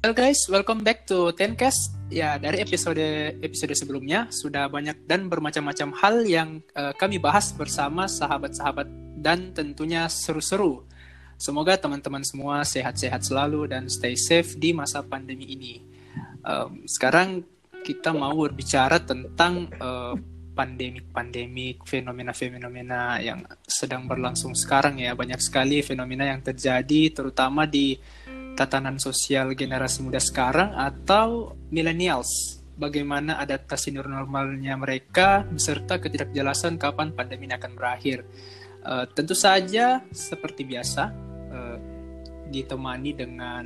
Hello guys, welcome back to Tencast. Ya, dari episode episode sebelumnya sudah banyak dan bermacam-macam hal yang uh, kami bahas bersama sahabat-sahabat dan tentunya seru-seru. Semoga teman-teman semua sehat-sehat selalu dan stay safe di masa pandemi ini. Um, sekarang kita mau berbicara tentang uh, pandemik-pandemik, fenomena-fenomena yang sedang berlangsung sekarang ya. Banyak sekali fenomena yang terjadi terutama di tatanan sosial generasi muda sekarang atau millennials. Bagaimana adaptasi normalnya mereka beserta ketidakjelasan kapan pandemi ini akan berakhir. Uh, tentu saja seperti biasa uh, ditemani dengan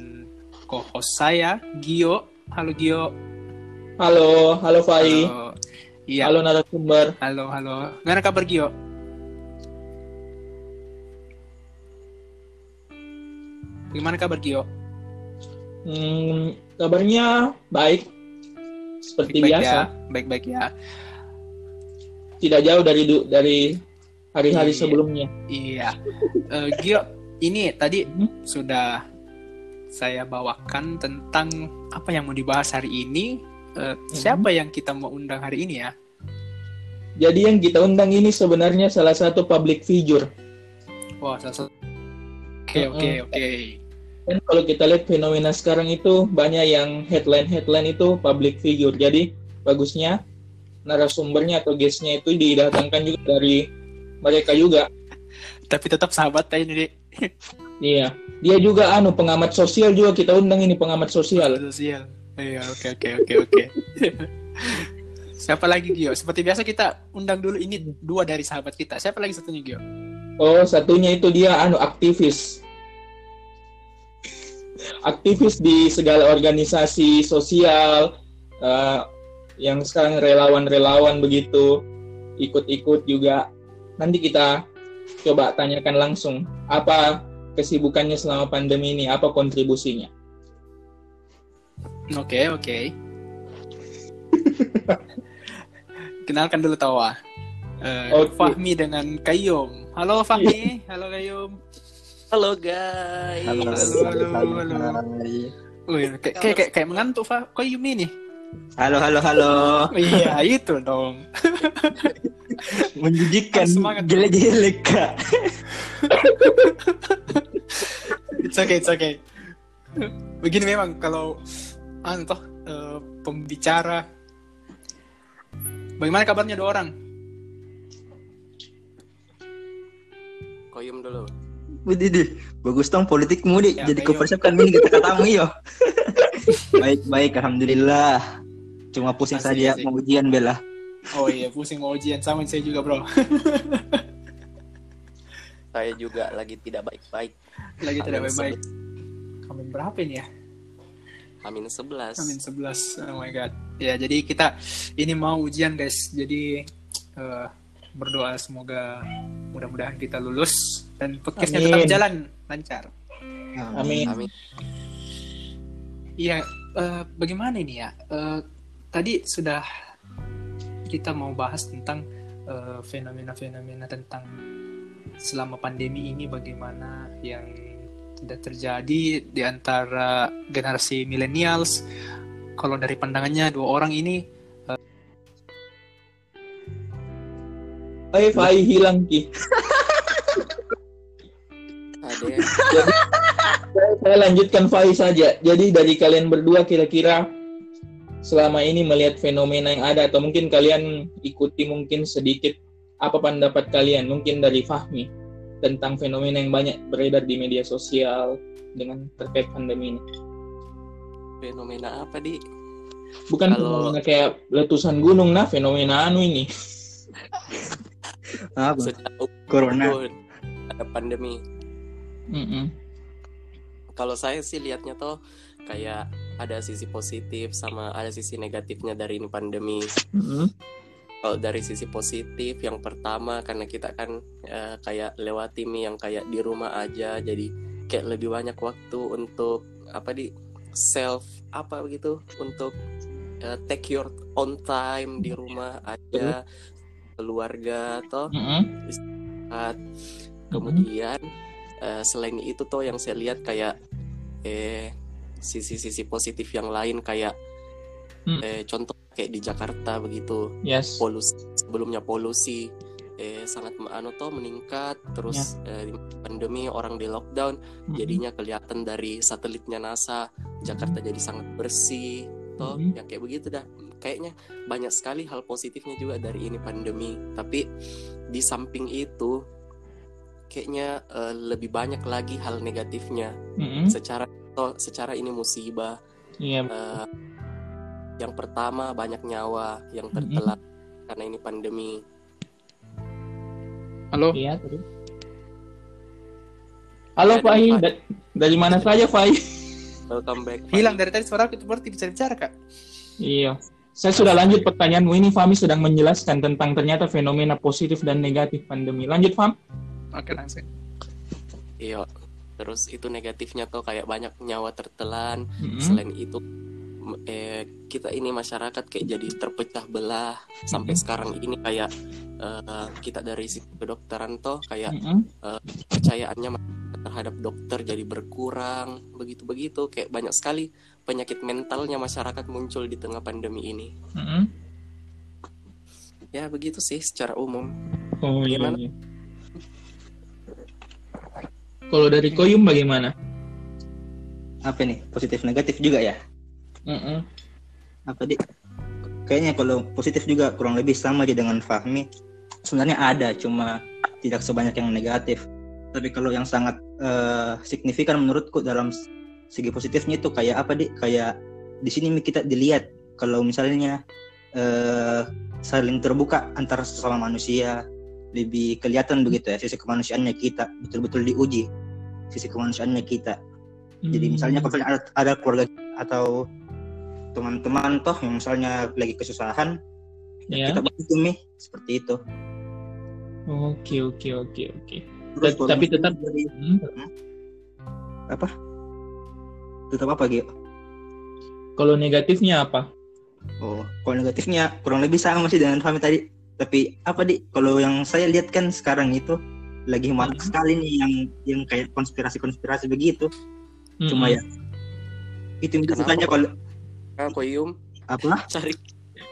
co-host saya Gio. Halo Gio. Halo, halo Fai. Halo. Iya. Halo narasumber. Halo, halo. Gimana kabar Gio? Gimana kabar Gio? Hmm, kabarnya baik. Seperti baik, biasa. Baik-baik ya. Tidak jauh dari dari hari-hari iya. sebelumnya. Iya. Uh, Gio, ini tadi hmm? sudah saya bawakan tentang apa yang mau dibahas hari ini Uh, hmm. Siapa yang kita mau undang hari ini ya? Jadi yang kita undang ini sebenarnya salah satu public figure. Wah, salah satu. Oke, oke, oke. Dan kalau kita lihat fenomena sekarang itu banyak yang headline-headline itu public figure. Jadi bagusnya narasumbernya atau guestnya itu didatangkan juga dari mereka juga. Tapi tetap sahabat ya ini, Iya. Dia juga anu pengamat sosial juga kita undang ini pengamat sosial. Sosial. Iya, oke oke oke oke. Siapa lagi Gio? Seperti biasa kita undang dulu ini dua dari sahabat kita. Siapa lagi satunya Gio? Oh, satunya itu dia anu aktivis. Aktivis di segala organisasi sosial uh, yang sekarang relawan-relawan begitu ikut-ikut juga. Nanti kita coba tanyakan langsung apa kesibukannya selama pandemi ini, apa kontribusinya. Oke, okay, oke. Okay. Kenalkan dulu Tawa. Uh, okay. Fahmi dengan Kayum. Halo Fahmi, halo Kayum. Halo guys. Halo, halo, halo. halo. Wih, kayak kayak kayak, kayak mengantuk Fa. Kayum ini. Halo, halo, halo. iya, itu dong. Menjijikkan. Jelek-jelek, Kak. it's okay, it's okay. Begini memang kalau anu toh uh, pembicara. Bagaimana kabarnya dua orang? Koyum dulu. Widih, bagus dong politik mudi. Ya, Jadi kupersiapkan ini kita katamu yo. baik baik, alhamdulillah. Cuma pusing asik, saja asik. mau ujian bela. Oh iya, pusing mau ujian sama saya juga bro. saya juga lagi tidak baik-baik. Lagi tidak baik-baik. Kami berapa ini ya? Amin 11. Amin 11. Oh my god. Ya, jadi kita ini mau ujian guys. Jadi uh, berdoa semoga mudah-mudahan kita lulus dan podcastnya tetap jalan lancar. Amin. Amin. Iya, uh, bagaimana ini ya? Uh, tadi sudah kita mau bahas tentang fenomena-fenomena uh, tentang selama pandemi ini bagaimana yang sudah terjadi di antara generasi millennials. Kalau dari pandangannya dua orang ini uh... Hai, Fai hilang Ki. Jadi, saya lanjutkan Fai saja. Jadi dari kalian berdua kira-kira selama ini melihat fenomena yang ada atau mungkin kalian ikuti mungkin sedikit apa pendapat kalian mungkin dari Fahmi tentang fenomena yang banyak beredar di media sosial dengan terkait pandemi ini. Fenomena apa di? Bukan Kalau... fenomena kayak letusan gunung nah fenomena anu ini. apa? Corona. Ada pandemi. Mm -mm. Kalau saya sih lihatnya tuh kayak ada sisi positif sama ada sisi negatifnya dari ini pandemi. Mm -hmm kalau dari sisi positif yang pertama karena kita kan uh, kayak lewati mie yang kayak di rumah aja jadi kayak lebih banyak waktu untuk apa di self apa begitu untuk uh, take your own time di rumah aja keluarga toh istirahat. Kemudian uh, selain itu tuh yang saya lihat kayak eh sisi-sisi positif yang lain kayak Hmm. eh, contoh kayak di Jakarta begitu Yes. polusi sebelumnya polusi eh, sangat anu toh meningkat terus eh, di pandemi orang di lockdown Mm-mm. jadinya kelihatan dari satelitnya NASA Jakarta jadi sangat bersih toh Mhm. ya kayak begitu dah kayaknya banyak sekali hal positifnya juga dari ini pandemi tapi di samping itu kayaknya eh, lebih banyak lagi hal negatifnya Mm-mm. secara toh secara ini musibah Iya. Eh, yang pertama banyak nyawa yang tertelan karena ini pandemi Halo, Iya tadi. Halo Fai. Da- dari mana saja Fai? welcome back hilang dari tadi suara itu berarti bisa bicara kak? Iya. Saya sudah lanjut pertanyaanmu ini Fami sedang menjelaskan tentang ternyata fenomena positif dan negatif pandemi. Lanjut Fam. Oke langsung. iya terus itu negatifnya tuh kayak banyak nyawa tertelan Mm-mm. selain itu eh, kita ini masyarakat kayak jadi terpecah belah sampai Mhm. sekarang ini kayak eh, kita dari sisi kedokteran toh kayak Mm-mm. kepercayaannya masyarakat terhadap dokter jadi berkurang begitu-begitu kayak banyak sekali penyakit mentalnya masyarakat muncul di tengah pandemi ini Mm-mm. ya begitu sih secara umum Oh iya. Gimana? iya. Kalau dari Koyum bagaimana? apa nih? Positif negatif juga ya? Mm-mm. apa di kayaknya kalau positif juga kurang lebih sama aja dengan Fahmi. Sebenarnya ada cuma tidak sebanyak yang negatif. Tapi kalau yang sangat eh, signifikan menurutku dalam segi positifnya itu kayak apa di kayak di sini kita dilihat kalau misalnya eh, saling terbuka antar sesama manusia lebih kelihatan begitu ya sisi kemanusiaannya kita betul-betul diuji sisi kemanusiaannya kita jadi misalnya kalau ada, ada keluarga atau teman-teman toh yang misalnya lagi kesusahan, ya. kita bantu nih seperti itu. Oke oke oke oke. Terus Tapi tetap- dari- Hmm. apa? Tetap apa gitu? Kalau negatifnya apa? Oh, kalau negatifnya kurang lebih sama sih dengan Fahmi tadi. Tapi apa di? Kalau yang saya lihat kan sekarang itu lagi marak Hmm. sekali nih yang yang kayak konspirasi-konspirasi begitu. Cuma Mm-mm. ya itu itu Kenapa tanya kok? kalau Kak Koyum apa? cari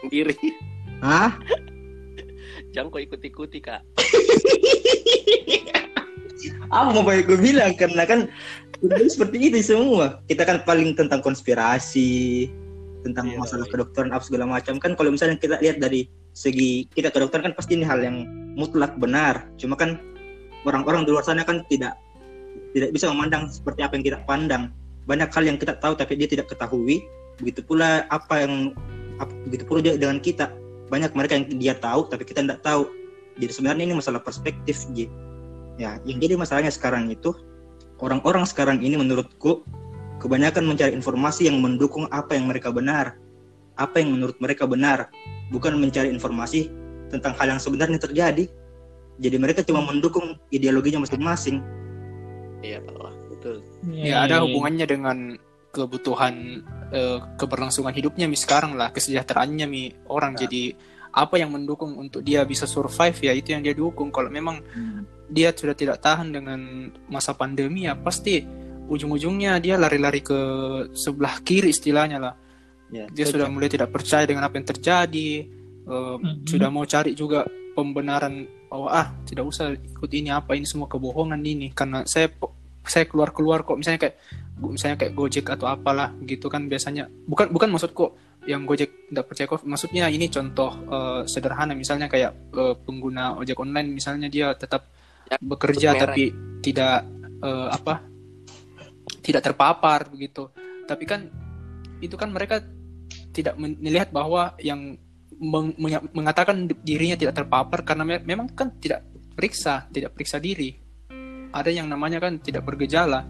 sendiri Hah? jangan kok ikut-ikuti kak Apa mau baik gue bilang karena kan udah seperti itu semua. Kita kan paling tentang konspirasi, tentang Iya, masalah iya. kedokteran apa segala macam kan kalau misalnya kita lihat dari segi kita kedokteran kan pasti ini hal yang mutlak benar. Cuma kan orang-orang di luar sana kan tidak tidak bisa memandang seperti apa yang kita pandang. Banyak hal yang kita tahu tapi dia tidak ketahui. Begitu pula apa yang apa, begitu pula juga dengan kita. Banyak mereka yang dia tahu tapi kita tidak tahu. Jadi sebenarnya ini masalah perspektif, Ji. Ya, yang jadi masalahnya sekarang itu orang-orang sekarang ini menurutku kebanyakan mencari informasi yang mendukung apa yang mereka benar, apa yang menurut mereka benar, bukan mencari informasi tentang hal yang sebenarnya terjadi. Jadi mereka cuma mendukung ideologinya masing-masing. iya Pak betul. Ya ada Iya, hubungannya dengan kebutuhan eh, keberlangsungan hidupnya mi sekarang lah kesejahteraannya mi orang. Ya. jadi apa yang mendukung untuk dia bisa survive ya itu yang dia dukung. Kalau memang dia sudah tidak tahan dengan masa pandemi ya pasti ujung-ujungnya dia lari-lari ke sebelah kiri istilahnya lah Ya, dia sudah mulai tidak percaya dengan apa yang terjadi eh, Mhm. sudah mau cari juga pembenaran bahwa ah tidak usah ikut ini apa ini semua kebohongan ini. Karena saya saya keluar keluar kok misalnya kayak misalnya kayak Gojek atau apalah gitu kan biasanya. Bukan bukan maksudku yang Gojek tidak percaya kok maksudnya ini contoh eh, sederhana misalnya kayak eh, pengguna ojek online misalnya dia tetap Ya, bekerja tapi tidak eh, apa tidak terpapar begitu. Tapi kan itu kan mereka tidak melihat bahwa yang meng- mengatakan dirinya tidak terpapar karena me- memang kan tidak periksa tidak periksa diri ada yang namanya kan tidak bergejala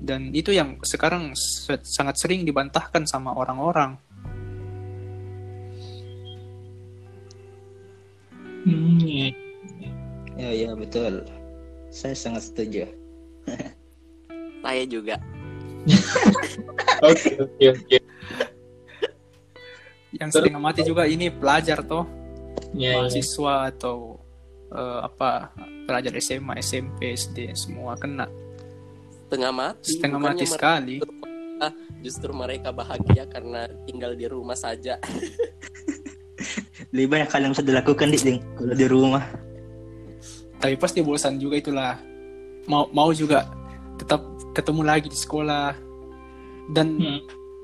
dan itu yang sekarang se- sangat sering dibantahkan sama orang-orang Hmm, iya. Ya, ya betul. Saya sangat setuju. saya juga Oke oke oke. Yang sering mati juga ini pelajar toh Ya, ya. mahasiswa atau eh, apa pelajar SMA SMP SD semua kena setengah mati setengah mati sekali ah, justru mereka bahagia karena tinggal di rumah saja. Lebih banyak hal yang bisa dilakukan di kalau di rumah. Tapi pasti bosan juga itulah. Mau mau juga tetap ketemu lagi di sekolah dan hmm.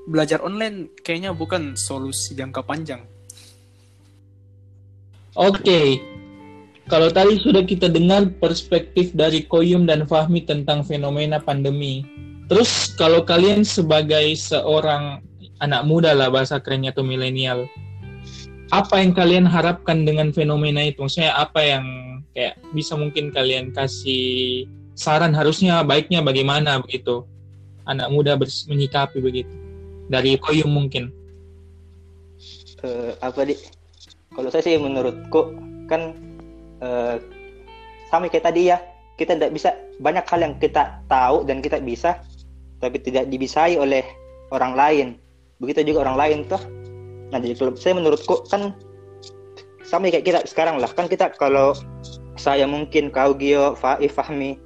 Belajar online kayaknya bukan solusi jangka panjang. Oke, okay. kalau tadi sudah kita dengar perspektif dari Koyum dan Fahmi tentang fenomena pandemi. Terus kalau kalian sebagai seorang anak muda lah bahasa kerennya atau milenial, apa yang kalian harapkan dengan fenomena itu? Maksudnya apa yang kayak bisa mungkin kalian kasih saran harusnya baiknya bagaimana begitu? Anak muda menyikapi begitu. Dari Koyum mungkin. Uh, apa di kalau saya sih menurutku kan uh, sama kayak tadi ya kita tidak bisa banyak hal yang kita tahu dan kita bisa tapi tidak dibisai oleh orang lain. Begitu juga orang lain tuh nah jadi kalau saya menurutku kan sama kayak kita sekarang lah. Kan kita kalau saya mungkin kau Gio Faif Fahmi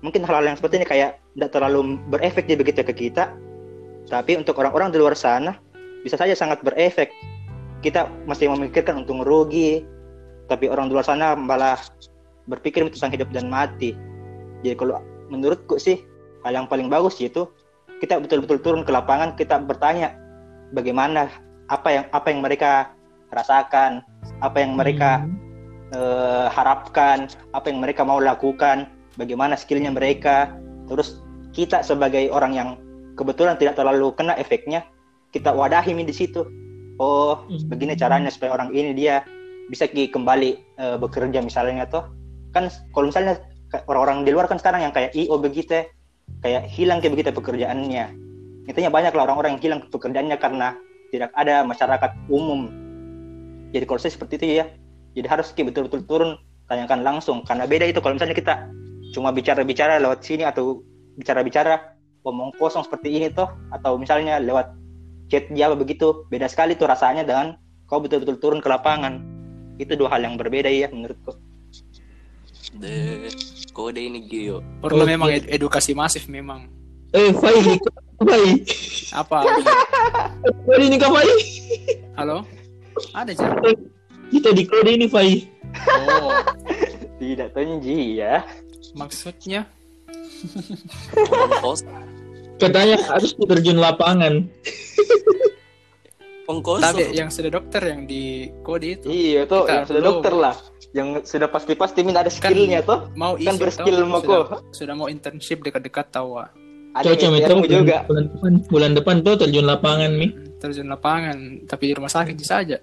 mungkin hal-hal yang seperti ini kayak tidak terlalu berefek di begitu ke kita tapi untuk orang-orang di luar sana bisa saja sangat berefek. Kita masih memikirkan untung rugi tapi orang di luar sana malah berpikir tentang hidup dan mati. Jadi kalau menurutku sih hal yang paling bagus itu kita betul-betul turun ke lapangan kita bertanya bagaimana apa yang apa yang mereka rasakan apa yang mereka hmm. uh, harapkan apa yang mereka mau lakukan bagaimana skillnya mereka. Terus kita sebagai orang yang kebetulan tidak terlalu kena efeknya. Kita wadahi di situ. Oh hmm. begini caranya supaya orang ini dia bisa kembali uh, bekerja misalnya tuh kan kalau misalnya orang-orang di luar kan sekarang yang kayak io begitu kayak hilang kayak begitu pekerjaannya. Intinya banyak lah orang-orang yang hilang pekerjaannya karena tidak ada masyarakat umum. Jadi kalau saya seperti itu ya jadi harus betul-betul turun tanyakan langsung. Karena beda itu kalau misalnya kita cuma bicara-bicara lewat sini atau bicara-bicara omong kosong seperti ini tuh atau misalnya lewat chat Java begitu beda sekali tuh rasanya dengan kau betul-betul turun ke lapangan. Itu dua hal yang berbeda ya menurutku. The kode ini Gio? Perlu oh, memang ed edukasi masif memang. Eh Fai Fai. Apa? Kode ini kau Fai? Halo? Ada sih kita di kode ini Fai. Oh. Tidak tinggi ya. Maksudnya Katanya harus terjun lapangan. Pengkosong. Tapi yang sudah dokter yang di kode itu. Iya tuh, yang sudah belum. dokter lah. Yang sudah pasti-pasti minta ada kan skillnya kan, tuh. Mau kan berskill mau kok. Sudah mau internship dekat-dekat tahu. Ada Cocok itu juga. Bulan depan, bulan depan tuh terjun lapangan nih. Terjun lapangan, tapi di rumah sakit saja.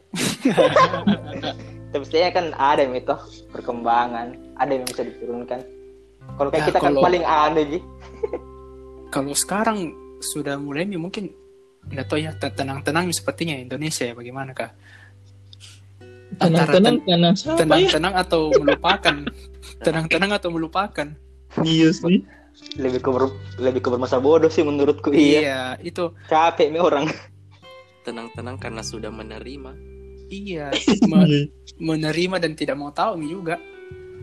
tapi setidaknya kan ada itu perkembangan, ada yang bisa diturunkan. Kalau kayak nah, kita kan kalau... kan paling aneh sih kalau sekarang sudah mulai mungkin nggak tahu ya tenang-tenang sepertinya Indonesia ya bagaimana kak? Tenang-tenang karena tenang-tenang ya? atau melupakan? Tenang-tenang atau melupakan? Iya sih. Lebih ke lebih ke bermasa bodoh sih menurutku iya, iya itu. Capek nih orang. Tenang-tenang karena sudah menerima. Iya me menerima dan tidak mau tahu juga.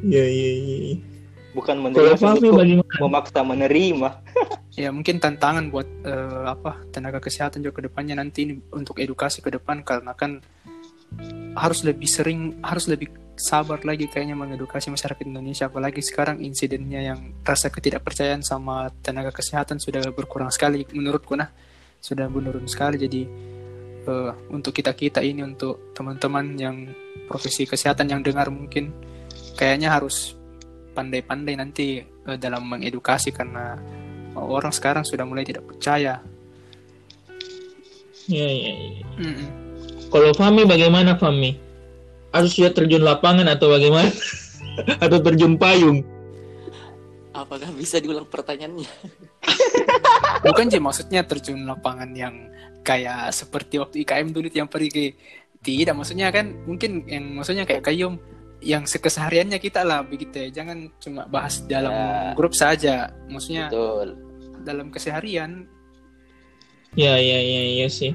Iya iya iya bukan menerima bagaimana? memaksa menerima. Ya mungkin tantangan buat uh, apa tenaga kesehatan juga ke depannya nanti ini untuk edukasi ke depan karena kan harus lebih sering harus lebih sabar lagi kayaknya mengedukasi masyarakat Indonesia. Apalagi sekarang insidennya yang rasa ketidakpercayaan sama tenaga kesehatan sudah berkurang sekali menurutku nah. Sudah menurun sekali jadi uh, untuk kita kita ini untuk teman-teman yang profesi kesehatan yang dengar mungkin kayaknya harus pandai-pandai nanti uh, dalam mengedukasi karena orang sekarang sudah mulai tidak percaya. Iya iya. Ya. Mm -mm. Kalau Fami bagaimana Fami? Harus sudah terjun lapangan atau bagaimana? atau terjun payung? Apakah bisa diulang pertanyaannya? Bukan sih maksudnya terjun lapangan yang kayak seperti waktu IKM dulu yang pergi tidak maksudnya kan mungkin yang maksudnya kayak kayum yang sekesehariannya kita lah begitu ya. Jangan cuma bahas dalam ya. grup saja. Maksudnya Betul. dalam keseharian. Ya ya ya ya sih.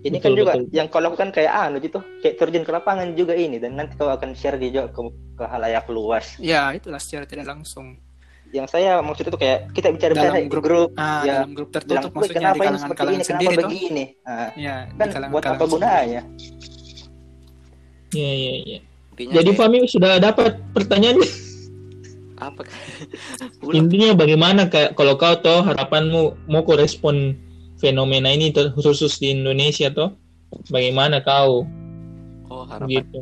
Ini betul, kan juga betul. yang kau lakukan kayak anu gitu kayak terjun ke lapangan juga ini. Dan nanti kau akan share di juga ke, ke halayak luas. Ya itulah secara tidak langsung. Yang saya maksud itu kayak kita bicara dalam bicara grup, grup ah, ya, dalam grup tertutup "Wih, maksudnya di kenapa ini kalangan seperti kalangan ini? sendiri kenapa begini? Ah, ya kan di kalangan buat apa gunanya? Iya, iya, iya. Intinya Jadi kayak, Fami sudah dapat pertanyaannya. apa. Intinya bagaimana kayak kalau kau toh harapanmu mau kau respon fenomena ini khusus di Indonesia toh bagaimana kau oh harapan gitu.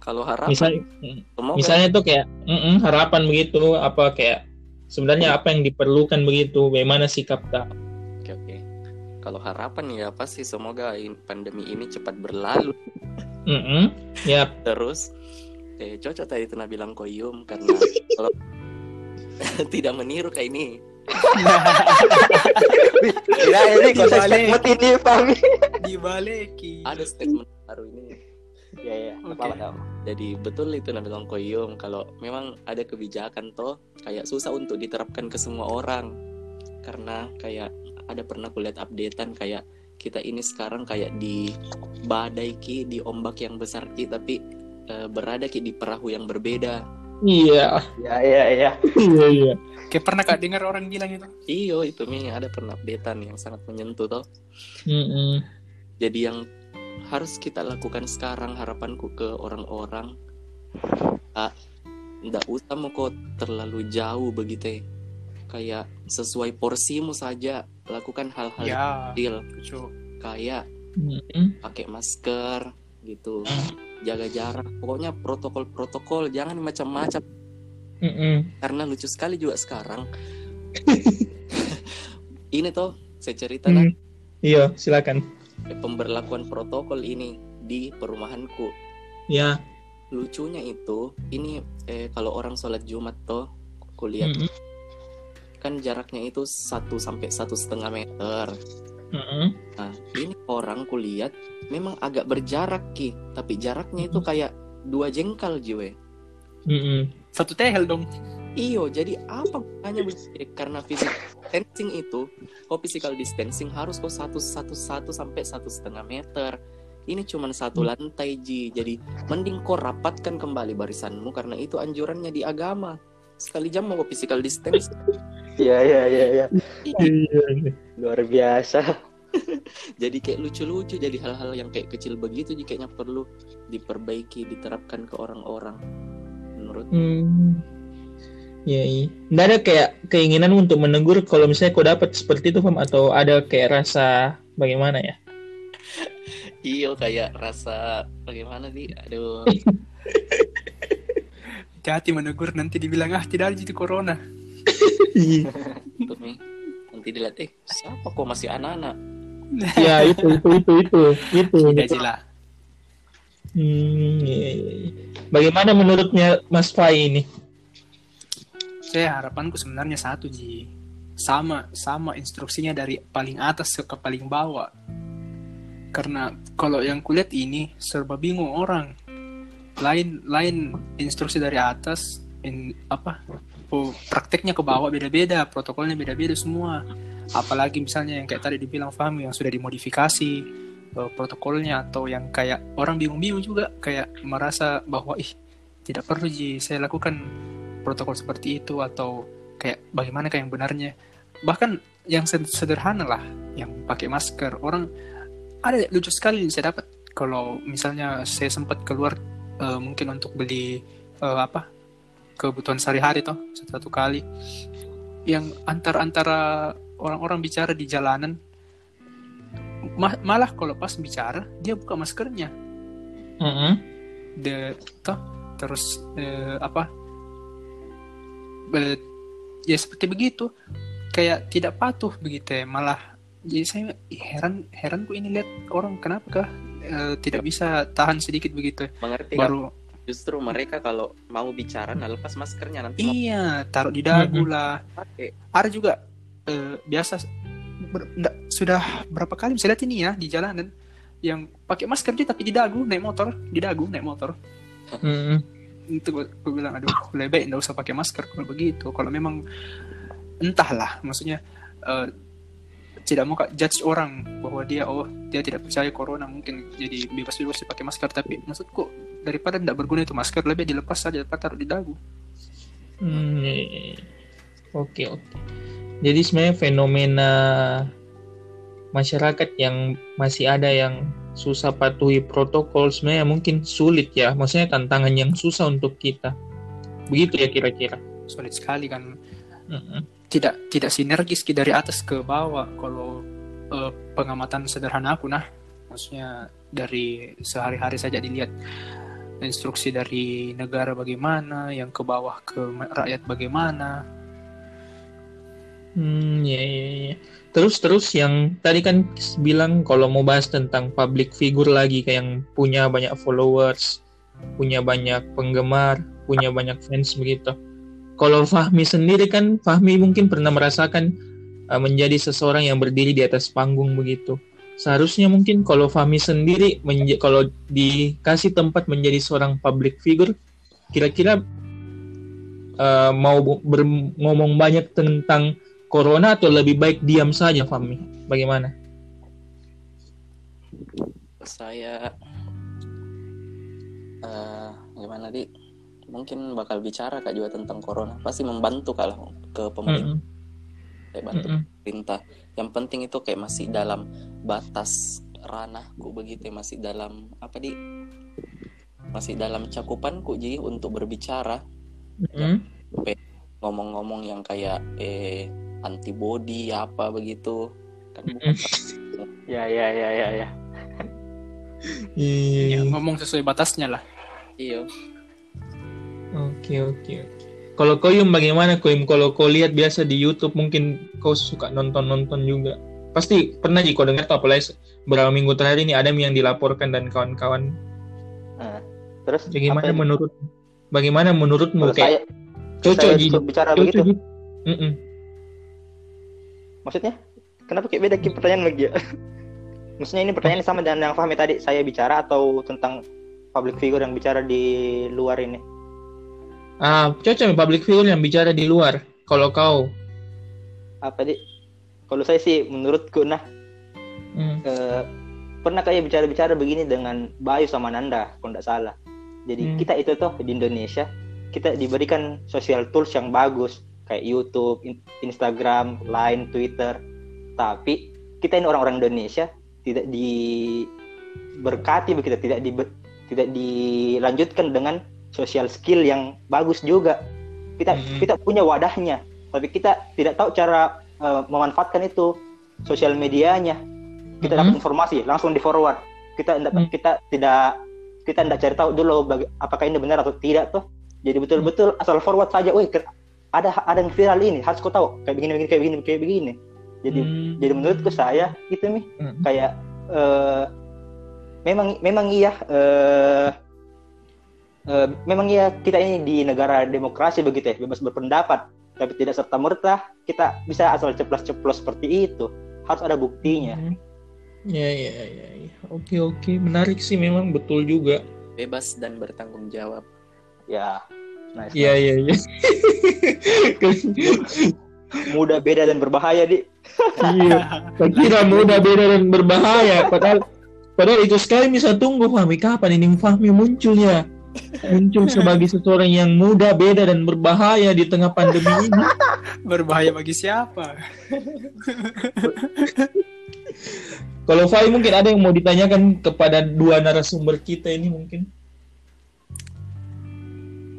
kalau harapan Misal, misalnya tuh kayak mm-mm, harapan begitu apa kayak sebenarnya apa yang diperlukan begitu bagaimana sikap kak? Kalau harapan ya pasti semoga pandemi ini cepat berlalu. Mm-mm. Ya, terus eh cocok tadi itu bilang koyum karena kalau tidak meniru kayak ini. Kira ini kok Dibalik. statement ini Fami dibaleki ada statement baru ini. Ya ya apa apa jadi betul itu Nabi bilang koyum. Kalau memang ada kebijakan toh kayak susah untuk diterapkan ke semua orang. Karena kayak ada pernah kulihat updatean kayak kita ini sekarang kayak di badai ki di ombak yang besar ki tapi eh, berada ki di perahu yang berbeda iya, ya ya ya iya, iya. kayak pernah kak dengar orang bilang itu iyo itu mi ada pernah updatean yang sangat menyentuh toh Mm-mm. jadi yang harus kita lakukan sekarang harapanku ke orang-orang ah, ndak usah mau kok terlalu jauh begitu ya. Kayak sesuai porsimu saja lakukan hal-hal yang ya kecil kayak Mm-mm. pakai masker gitu jaga jarak pokoknya protokol-protokol jangan macam-macam Mm-mm. karena lucu sekali juga sekarang ini toh saya ceritakan Mm. Iya, silakan. pemberlakuan protokol ini di perumahanku Ya. lucunya itu ini eh, kalau orang sholat jumat toh kulihat Mm-mm. Kan jaraknya itu satu sampai satu setengah meter. Mm-mm. nah ini orang kulihat memang agak berjarak ki. Tapi jaraknya itu kayak dua jengkal jiwe. Mm-mm. satu tehel dong. Iyo jadi apa hanya karena physical distancing itu kok physical distancing harus kok satu satu satu sampai satu setengah meter. Ini cuma satu lantai ji. Jadi mending kau rapatkan kembali barisanmu karena itu anjurannya di agama. Sekali jam mau kau physical distance ya ya ya ya Iya, iya. luar biasa jadi kayak lucu-lucu jadi hal-hal yang kayak kecil begitu jadi kayaknya perlu diperbaiki diterapkan ke orang-orang menurut Hmm. Ya, iya. Nggak ada kayak keinginan untuk menegur kalau misalnya kau dapat seperti itu, Fam, atau ada kayak rasa bagaimana ya? iyo kayak rasa bagaimana sih aduh hati-hati menegur nanti dibilang ah tidak ada jadi corona itu nih nanti dilihat eh siapa kok masih anak-anak ya, itu, itu, itu, itu, itu. tidak lah Hmm, iya, iya, iya. Bagaimana menurutnya Mas Fai ini? saya harapanku sebenarnya satu ji sama sama instruksinya dari paling atas ke paling bawah karena kalau yang kulihat ini serba bingung orang lain lain instruksi dari atas in, apa prakteknya ke bawah beda-beda protokolnya beda-beda semua. Apalagi misalnya yang kayak tadi dibilang Fahmi yang sudah dimodifikasi eh, protokolnya atau yang kayak orang bingung-bingung juga kayak merasa bahwa ih tidak perlu ji saya lakukan protokol seperti itu atau kayak bagaimana kayak yang benarnya? Bahkan yang sed- sederhana lah yang pakai masker. Orang ada lucu sekali yang saya dapat. Kalau misalnya saya sempat keluar eh, mungkin untuk beli eh, apa kebutuhan sehari-hari toh satu kali. Yang antar antara orang-orang bicara di jalanan ma- malah kalau pas bicara dia buka maskernya. Mm-mm. de toh terus eh, apa Be- ya seperti begitu. Kayak tidak patuh begitu ya malah. Jadi saya heran heran kok ini lihat orang kenapa kah eh, tidak bisa tahan sedikit begitu ya. mengerti kan baru justru mereka kalau mau bicara nah lepas maskernya nanti mau iya taruh di dagu lah. Pakai. Ada juga eh, biasa ber- nggak- sudah berapa kali saya lihat ini ya di jalanan yang pakai masker dia tapi di dagu naik motor di dagu naik motor. Itu gue, gue bilang aduh lebih baik nggak usah pakai masker kalau begitu. Kalau memang entahlah maksudnya eh, tidak mau kak judge orang bahwa dia oh dia tidak percaya corona mungkin jadi bebas-bebas dipakai masker. Tapi maksudku daripada tidak berguna itu masker lebih dilepas saja taruh di dagu Hmm, iya, iya, iya. Oke oke. Jadi sebenarnya fenomena masyarakat yang masih ada yang susah patuhi protokol sebenarnya mungkin sulit ya. Maksudnya tantangan yang susah untuk kita. Begitu ya kira-kira. Sulit sekali kan. Mm-mm. Tidak tidak sinergis dari atas ke bawah kalau eh, pengamatan sederhana aku nah. Maksudnya dari sehari-hari saja dilihat instruksi dari negara bagaimana, yang ke bawah ke rakyat bagaimana. Hmm, ya, ya, ya. Terus terus yang tadi kan bilang kalau mau bahas tentang public figure lagi kayak yang punya banyak followers, punya banyak penggemar, punya banyak fans begitu. Kalau Fahmi sendiri kan Fahmi mungkin pernah merasakan uh, menjadi seseorang yang berdiri di atas panggung begitu. Seharusnya mungkin kalau Fahmi sendiri menja- kalau dikasih tempat menjadi seorang public figure, kira-kira uh, mau ber- ngomong banyak tentang corona atau lebih baik diam saja Fahmi? Bagaimana? saya eh gimana di mungkin bakal bicara kak juga tentang corona pasti membantu kalau ke pemerintah Mm-mm. kayak bantu Mm-mm. pemerintah yang penting itu kayak masih dalam batas ranahku begitu ya, masih dalam apa di masih dalam cakupanku ji untuk berbicara Mm-mm. ngomong-ngomong yang kayak eh antibody apa begitu kan Mm-mm. Ya ya ya ya ya. Ya, Iya. ngomong sesuai batasnya lah. iya Oke oke oke. Kalau kau Yum bagaimana kau Yum? Kalau kau lihat biasa di YouTube mungkin kau suka nonton nonton juga. Pasti pernah sih kau dengar tuh apalagi beberapa minggu terakhir ini ada yang dilaporkan dan kawan-kawan. Nah, terus Bagaimana menurut bagaimana menurutmu kayak saya cocok saya suka bicara Cocok begitu. Ji? Mm-mm. Maksudnya? Kenapa kayak beda Ki, pertanyaan lagi ya? Maksudnya ini pertanyaan sama dengan yang Fahmi tadi saya bicara atau tentang public figure yang bicara di luar ini? Ah, cocok public figure yang bicara di luar. Kalau kau, Apa di? Kalau saya sih menurutku nah Hmm. eh, pernah kayak bicara-bicara begini dengan Bayu sama Nanda kalau tidak salah. Jadi Hmm. kita itu tuh di Indonesia kita diberikan social tools yang bagus kayak YouTube, In- Instagram, Line, Twitter. Tapi kita ini orang-orang Indonesia tidak diberkati begitu, tidak di tidak dilanjutkan dengan social skill yang bagus juga. Kita Hmm. kita punya wadahnya, tapi kita tidak tahu cara eh, memanfaatkan itu sosial medianya kita Mhm. dapat informasi langsung di forward kita tidak Hmm. kita tidak kita tidak cari tahu dulu baga- apakah ini benar atau tidak tuh jadi betul-betul asal forward saja ker- ada ada yang viral ini harus kau tahu kayak begini begini kayak begini kayak begini jadi Hmm. jadi menurutku saya itu nih Hmm. kayak eh, memang memang iya eh, eh, memang iya kita ini di negara demokrasi begitu ya bebas berpendapat tapi tidak serta merta kita bisa asal ceplos-ceplos seperti itu harus ada buktinya Hmm. Ya, ya, ya, ya. Oke, oke. Menarik sih memang betul juga. bebas dan bertanggung jawab ya nice, Iya, iya, iya. muda beda dan berbahaya di Iya. Saya kira mudah beda dan berbahaya. Padahal padahal itu sekali bisa tunggu Fahmi kapan ini Fahmi munculnya. Muncul sebagai seseorang yang muda, beda dan berbahaya di tengah pandemi ini. Berbahaya bagi siapa? Kalau Fahmi mungkin ada yang mau ditanyakan kepada dua narasumber kita ini mungkin.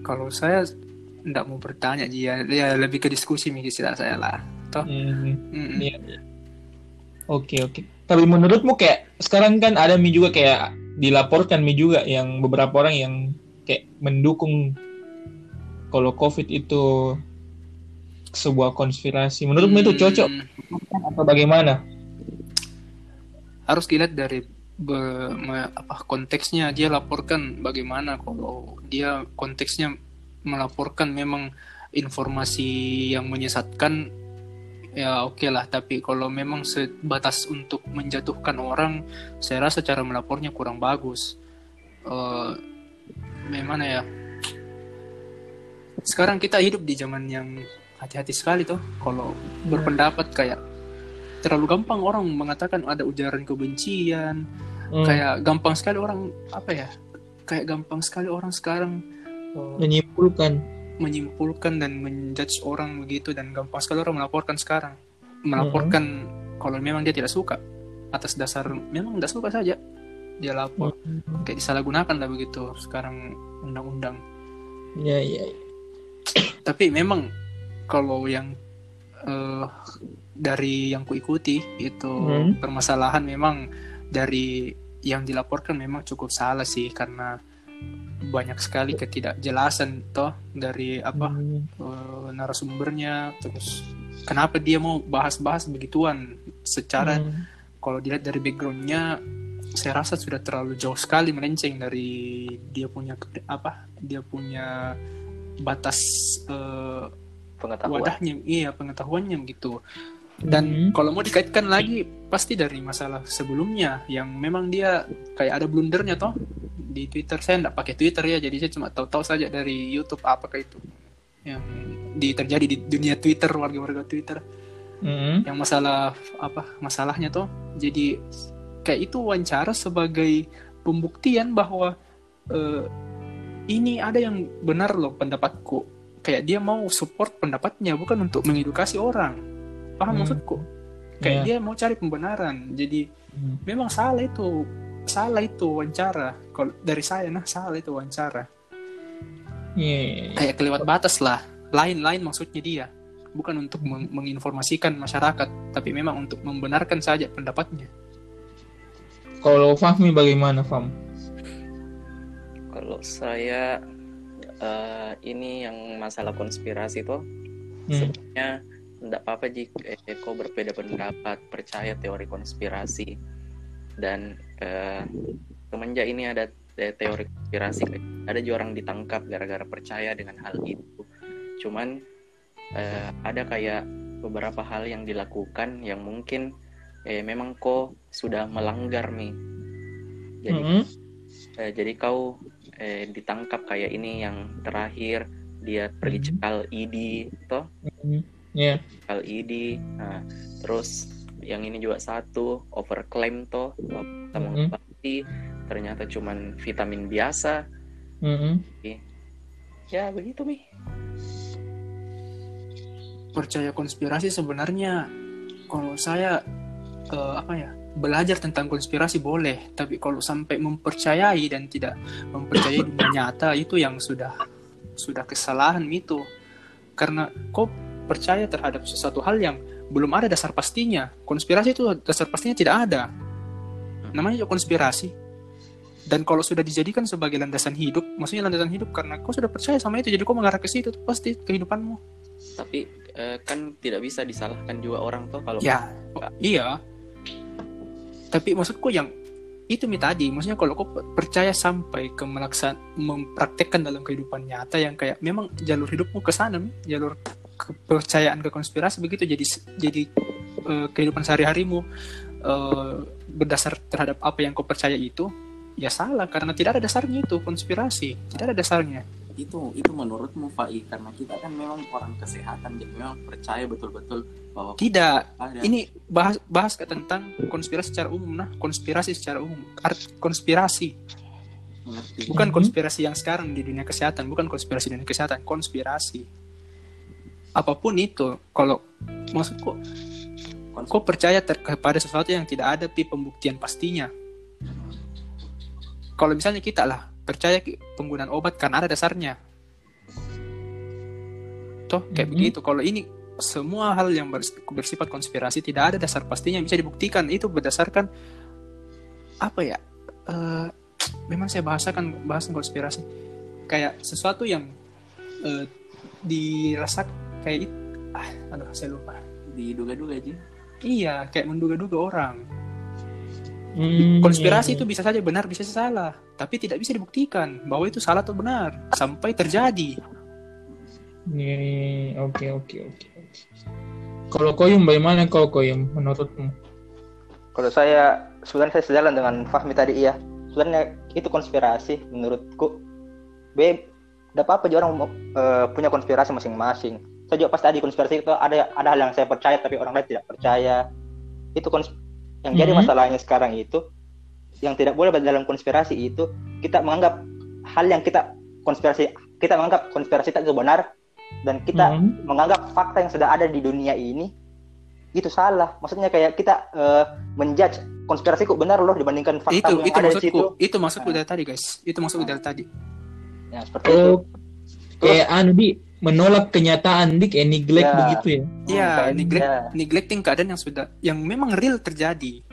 Kalau saya tidak mau bertanya dia, ya lebih ke diskusi istilah saya lah. Toh. Hmm. Mm-mm. Iya. Oke oke. Tapi menurutmu kayak sekarang kan ada mi juga kayak dilaporkan mi juga yang beberapa orang yang kayak mendukung kalau COVID itu sebuah konspirasi. Menurutmu itu cocok Hmm, atau bagaimana? Harus dilihat dari be- me- apa konteksnya dia laporkan bagaimana kalau dia konteksnya melaporkan memang informasi yang menyesatkan ya oke lah tapi kalau memang sebatas untuk menjatuhkan orang saya rasa cara melapornya kurang bagus. Eh gimana ya? Sekarang kita hidup di zaman yang hati-hati sekali tuh kalau berpendapat kayak terlalu gampang orang mengatakan ada ujaran kebencian Hmm, kayak gampang sekali orang apa ya? Kayak gampang sekali orang sekarang eh, menyimpulkan. Menyimpulkan dan menjudge orang begitu dan gampang sekali orang melaporkan sekarang. Melaporkan kalau memang dia tidak suka. Atas dasar memang tidak suka saja. Dia lapor. Kayak disalahgunakan lah begitu sekarang undang-undang. Iya, iya. iya. tapi memang kalau yang eh, dari yang kuikuti itu Hmm. permasalahan memang dari yang dilaporkan memang cukup salah sih. Karena banyak sekali ketidakjelasan toh dari apa Hmm. eh, narasumbernya terus kenapa dia mau bahas-bahas begituan secara Hmm. kalau dilihat dari backgroundnya saya rasa sudah terlalu jauh sekali melenceng dari dia punya apa dia punya batas eh, pengetahuan wadahnya iya pengetahuannya gitu dan Hmm. kalau mau dikaitkan lagi pasti dari masalah sebelumnya yang memang dia kayak ada blundernya toh di Twitter saya nggak pakai Twitter ya jadi saya cuma tahu-tahu saja dari YouTube apakah itu yang di terjadi di dunia Twitter warga-warga Twitter Hmm. yang masalah apa masalahnya tuh jadi kayak itu wawancara sebagai pembuktian bahwa eh, ini ada yang benar loh pendapatku kayak dia mau support pendapatnya bukan untuk mengedukasi orang paham Hmm. maksudku kayak Iya. dia mau cari pembenaran jadi Hmm. memang salah itu salah itu wawancara. Kalau dari saya nah salah itu wawancara. Iya, iya, iya. kayak kelewat batas lah. Lain-lain maksudnya dia. Bukan untuk meng- menginformasikan masyarakat tapi memang untuk membenarkan saja pendapatnya. Kalau Fahmi bagaimana, Fam? Kalau saya eh, ini yang masalah konspirasi tuh Hmm. sebenarnya tidak apa-apa jika eh, kau berbeda pendapat percaya teori konspirasi dan semenjak ini ada te- teori konspirasi ada juga orang ditangkap gara-gara percaya dengan hal itu cuman eh, ada kayak beberapa hal yang dilakukan yang mungkin eh, memang kau sudah melanggar nih jadi Hmm. Eh, jadi kau eh, ditangkap kayak ini yang terakhir dia pergi Mhm. cekal ID toh Iya. cekal ID nah terus yang ini juga satu overclaim toh. Kita Mhm. mengobati ternyata cuman vitamin biasa. Hmm. ya begitu mi. Percaya konspirasi sebenarnya. Kalau saya eh, apa ya belajar tentang konspirasi boleh. Tapi kalau sampai mempercayai dan tidak mempercayai dunia nyata itu yang sudah sudah kesalahan itu karena kau percaya terhadap sesuatu hal yang belum ada dasar pastinya. Konspirasi itu dasar pastinya tidak ada. Namanya juga konspirasi. Dan kalau sudah dijadikan sebagai landasan hidup maksudnya landasan hidup karena kau sudah percaya sama itu jadi kau mengarah ke situ tuh pasti kehidupanmu. Tapi eh, kan tidak bisa disalahkan juga orang toh kalau Ya, iya. Tapi maksudku yang itu mi tadi, maksudnya kalau kau percaya sampai ke melaksan mempraktekkan dalam kehidupan nyata yang kayak memang jalur hidupmu ke sana, jalur kepercayaan ke konspirasi begitu jadi jadi eh, kehidupan sehari-harimu eh, berdasar terhadap apa yang kau percaya itu ya salah karena tidak ada dasarnya itu konspirasi tidak ada dasarnya. Itu itu menurutmu Fai karena kita kan memang orang kesehatan jadi memang percaya betul-betul bahwa tidak. Ada. Ini bahas bahas ke tentang konspirasi secara umum nah konspirasi secara umum. Art konspirasi. Mengerti. Bukan Mhm. konspirasi yang sekarang di dunia kesehatan bukan konspirasi dunia kesehatan konspirasi apa pun itu kalau maksudku kau percaya ter- kepada sesuatu yang tidak ada pi pembuktian pastinya. Kalau misalnya kita lah percaya penggunaan obat karena ada dasarnya. Toh kayak Mhm. begitu. Kalau ini semua hal yang bers- bersifat konspirasi tidak ada dasar pastinya yang bisa dibuktikan. Itu berdasarkan apa ya eh, memang saya bahasakan bahasan konspirasi. Kayak sesuatu yang eh, dirasak kayak it- ah aduh saya lupa diduga-duga aja iya kayak menduga-duga orang Hmm, konspirasi iya, itu bisa saja benar bisa salah tapi tidak bisa dibuktikan bahwa itu salah atau benar sampai terjadi iya. Iya, iya. Oke, oke, oke. Kalau Koyum bagaimana kau Koyum menurutmu? Kalau saya sebenarnya saya sejalan dengan Fahmi tadi iya. Sebenarnya itu konspirasi menurutku. B, tidak apa-apa juga orang eh, punya konspirasi masing-masing. Saya juga pasti ada di konspirasi itu ada ada hal yang saya percaya tapi orang lain tidak percaya. Itu kons yang jadi Mhm. masalahnya sekarang itu yang tidak boleh dalam konspirasi itu kita menganggap hal yang kita konspirasi kita menganggap konspirasi itu benar dan kita hmm. menganggap fakta yang sudah ada di dunia ini itu salah. Maksudnya kayak kita uh, menjudge konspirasi kok benar loh dibandingkan fakta itu, yang itu ada maksudku, di situ. Itu maksudku dari tadi guys. Itu maksudku dari tadi. Ya seperti itu. Oh, kayak anu di menolak kenyataan di kayak neglect Ya. begitu ya. Iya, kayak- neglect, ya. neglecting keadaan yang sudah yang memang real terjadi.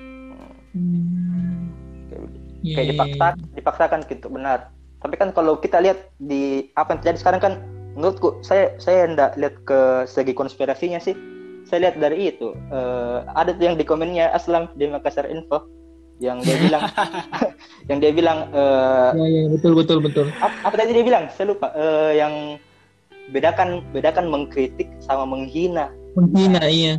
Iya, kayak iya, dipaksa dipaksakan gitu benar tapi kan kalau kita lihat di apa yang terjadi sekarang kan menurutku saya saya enggak lihat ke segi konspirasinya sih saya lihat dari itu Eh, ada tuh yang di komennya Aslam di Makassar Info yang dia bilang yang dia bilang eh, iya. Iya, iya, betul betul betul. apa, apa tadi dia bilang saya lupa Eh, yang bedakan bedakan mengkritik sama menghina. Menghina iya.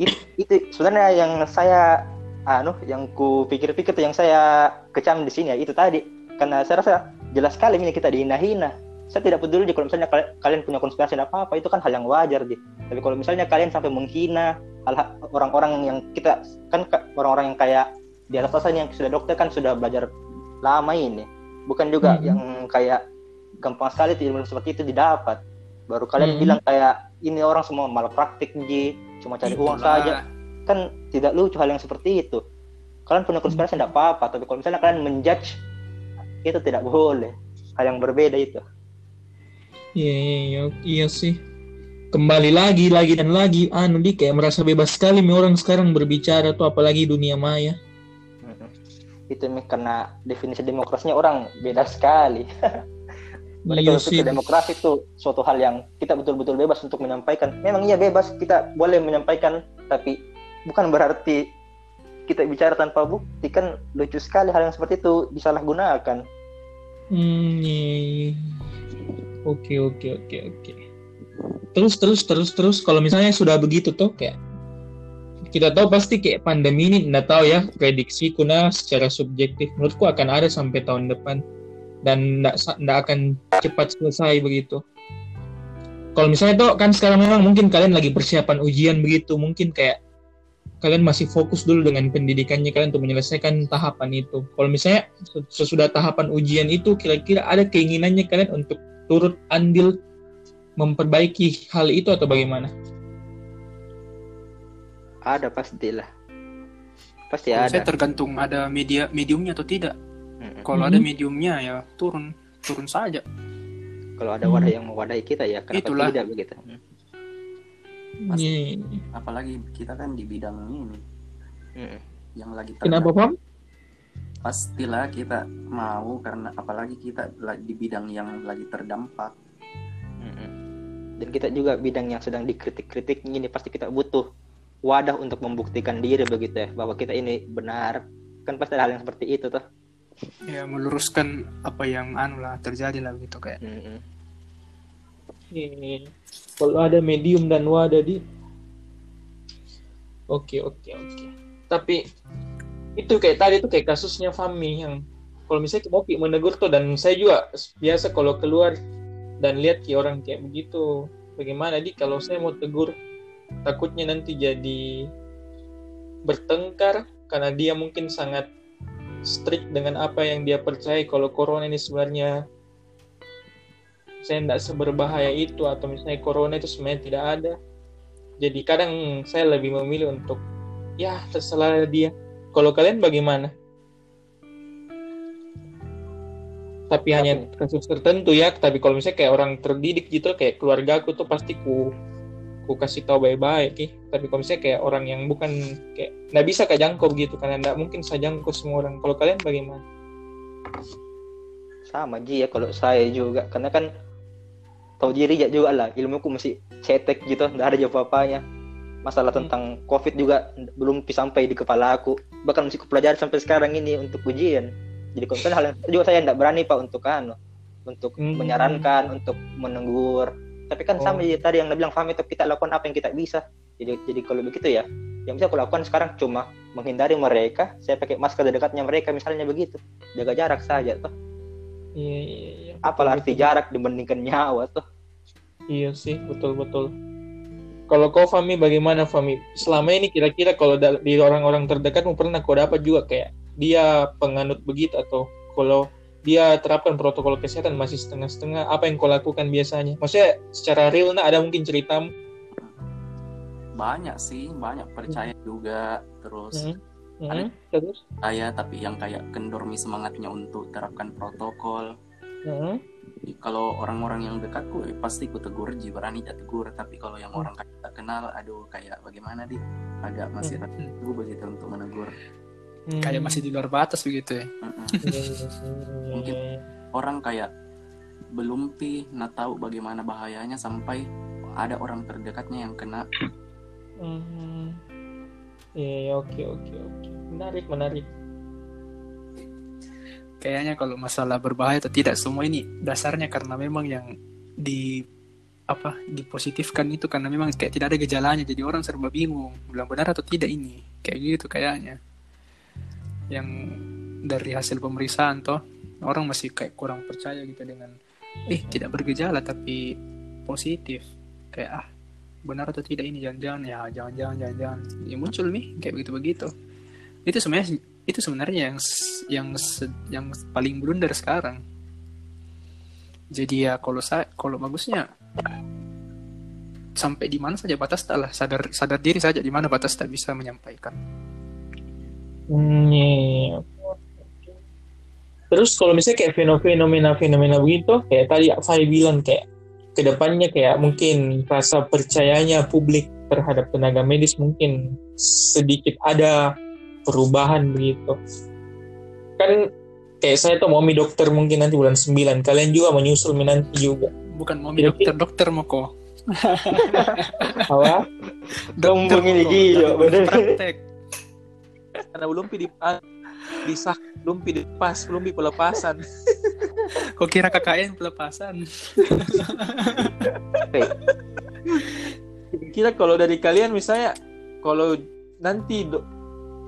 itu, itu sebenarnya yang saya anu yang ku pikir-pikir tuh yang saya kecam di sini ya itu tadi. Karena saya rasa jelas sekali ini kita dihina-hina. Saya tidak peduli kalau misalnya kal- kalian punya konspirasi dan apa-apa itu kan hal yang wajar di. Tapi kalau misalnya kalian sampai menghina orang-orang yang kita kan ka- orang-orang yang kayak di atas atas yang sudah dokter kan sudah belajar lama ini. Bukan juga Mhm. yang kayak gampang sekali ilmu seperti itu didapat baru kalian Mhm. bilang kayak ini orang semua malpraktik ji cuma cari uang Itulah. saja kan tidak lucu hal yang seperti itu kalian punya konspirasi tidak apa-apa tapi kalau misalnya kalian menjudge itu tidak boleh hal yang berbeda itu Iya, iya, iya, iya sih. Kembali lagi, lagi dan lagi. Anu di kayak merasa bebas sekali nih orang sekarang berbicara tuh apalagi dunia maya. Itu nih karena definisi demokrasinya orang beda sekali Sih. demokrasi itu suatu hal yang kita betul-betul bebas untuk menyampaikan. Memang iya bebas, kita boleh menyampaikan, tapi bukan berarti kita bicara tanpa bukti. Kan lucu sekali hal yang seperti itu disalahgunakan. Hmm, iya, iya. Oke, oke, oke, oke. Terus, terus, terus, terus. Kalau misalnya sudah begitu tuh kayak kita tahu pasti kayak pandemi ini nggak tahu ya prediksi kuna secara subjektif menurutku akan ada sampai tahun depan dan nggak akan cepat selesai begitu. Kalau misalnya tuh kan sekarang memang mungkin kalian lagi persiapan ujian begitu mungkin kayak kalian masih fokus dulu dengan pendidikannya kalian untuk menyelesaikan tahapan itu. Kalau misalnya sesudah tahapan ujian itu kira-kira ada keinginannya kalian untuk turut andil memperbaiki hal itu atau bagaimana? Ada pastilah. Pasti Kalau ada. saya tergantung ada media mediumnya atau tidak. Kalau ada mediumnya ya turun turun saja. Kalau ada wadah yang mewadahi kita ya, kenapa Itulah. tidak begitu? Mm. Pasti. Iya. apalagi kita kan di bidang ini Mm-mm. yang lagi Kenapa terdampak. Pam? pastilah kita mau karena apalagi kita di bidang yang lagi terdampak. Dan kita juga bidang yang sedang dikritik-kritik ini pasti kita butuh wadah untuk membuktikan diri begitu ya bahwa kita ini benar. Kan pasti ada hal yang seperti itu tuh. Ya meluruskan apa yang anu lah terjadi lah gitu kayak. Mm-mm. Iya. Kalau ada medium dan wadah di Oke, oke, oke. Tapi itu kayak tadi tuh kayak kasusnya Fami yang kalau misalnya mau menegur tuh dan saya juga biasa kalau keluar dan lihat ki orang kayak begitu bagaimana di kalau saya mau tegur takutnya nanti jadi bertengkar karena dia mungkin sangat strict dengan apa yang dia percaya kalau corona ini sebenarnya. Saya tidak seberbahaya itu atau misalnya corona itu sebenarnya tidak ada. Jadi kadang saya lebih memilih untuk ya terserah dia. Kalau kalian bagaimana? Tapi hanya kasus tertentu ya tapi kalau misalnya kayak orang terdidik gitu kayak keluarga aku tuh pasti ku ku kasih tahu baik-baik tapi kalau misalnya kayak orang yang bukan kayak nggak bisa kayak jangkau gitu karena nggak mungkin saya jangkau semua orang. Kalau kalian bagaimana? Sama Ji ya kalau saya juga karena kan tahu diri ya juga lah ilmuku masih cetek gitu nggak ada jawab apanya masalah Hmm. tentang covid juga belum sampai di kepala aku. Bahkan masih kupelajari sampai sekarang ini untuk ujian. Jadi kalau hal yang juga saya tidak berani pak untuk anu untuk Hmm. menyarankan untuk menegur tapi kan sama Oh. ya tadi yang bilang Fahmi itu kita lakukan apa yang kita bisa. Jadi jadi kalau begitu ya yang bisa aku lakukan sekarang cuma menghindari mereka. Saya pakai masker di dekatnya mereka misalnya begitu. Jaga jarak saja tuh iya iya iya. Apalah arti jarak dibandingkan nyawa tuh Iya sih, betul-betul. Kalau kau Fami bagaimana Fami? Selama ini kira-kira kalau di orang-orang terdekatmu pernah kau dapat juga kayak dia penganut begitu atau kalau dia terapkan protokol kesehatan masih setengah-setengah apa yang kau lakukan biasanya maksudnya secara real nah ada mungkin ceritamu banyak sih banyak percaya juga terus Hmm. Ada- Hmm. terus saya tapi yang kayak kendormi semangatnya untuk terapkan protokol Hmm. Kalau orang-orang yang dekatku eh, pasti ku tegur ji berani tak tegur tapi kalau yang Hmm. orang kayak tak kenal aduh kayak bagaimana di agak masih Hmm. ragu begitu untuk menegur Hmm. Kayak masih di luar batas begitu ya. Mungkin. orang kayak belum pi nah tahu bagaimana bahayanya sampai ada orang terdekatnya yang kena Hmm. Iya, iya, oke, oke, oke. Menarik, menarik. Kayaknya kalau masalah berbahaya atau tidak semua ini dasarnya karena memang yang di apa dipositifkan itu karena memang kayak tidak ada gejalanya jadi orang serba bingung bilang benar atau tidak ini kayak gitu kayaknya yang dari hasil pemeriksaan toh orang masih kayak kurang percaya gitu dengan eh tidak bergejala tapi positif. Kayak ah benar atau tidak ini? Jangan-jangan ya jangan-jangan jangan-jangan. Ya muncul nih kayak begitu begitu itu sebenarnya itu sebenarnya yang yang yang paling blunder sekarang. Jadi ya kalau saya kalau bagusnya sampai di mana saja batas tak lah sadar sadar diri saja di mana batas tak bisa menyampaikan Hmm. Terus kalau misalnya kayak fenomena-fenomena begitu, kayak tadi saya bilang kayak ke depannya kayak mungkin rasa percayanya publik terhadap tenaga medis mungkin sedikit ada perubahan begitu. Kan kayak saya tuh mau mi dokter mungkin nanti bulan 9. Kalian juga menyusul nanti juga. bukan mau Kira-kira- dokter dokter mau kok Apa? Sombong ini gila, praktek Karena belum di disah, belum dilepas, belum pelepasan. kok kira KKN pelepasan? Kira kalau dari kalian misalnya kalau nanti do-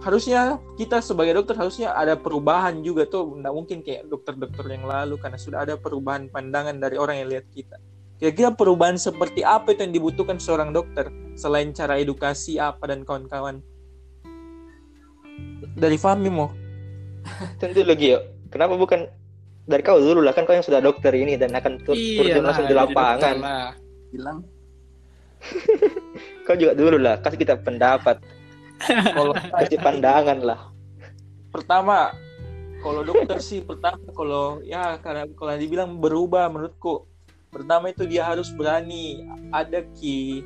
harusnya kita sebagai dokter harusnya ada perubahan juga tuh. Nggak mungkin kayak dokter-dokter yang lalu karena sudah ada perubahan pandangan dari orang yang lihat kita. Kira-kira perubahan seperti apa itu yang dibutuhkan seorang dokter? Selain cara edukasi apa dan kawan-kawan dari Fahmi mau Tentu lagi yuk. Kenapa bukan dari kau dulu lah? Kan kau yang sudah dokter ini dan akan tur iya turun langsung di lapangan. bilang. Kau juga dulu lah kasih kita pendapat, kalau kasih pandangan lah. pertama kalau dokter sih pertama kalau ya karena kalau dibilang berubah menurutku. Pertama itu dia harus berani. Ada ki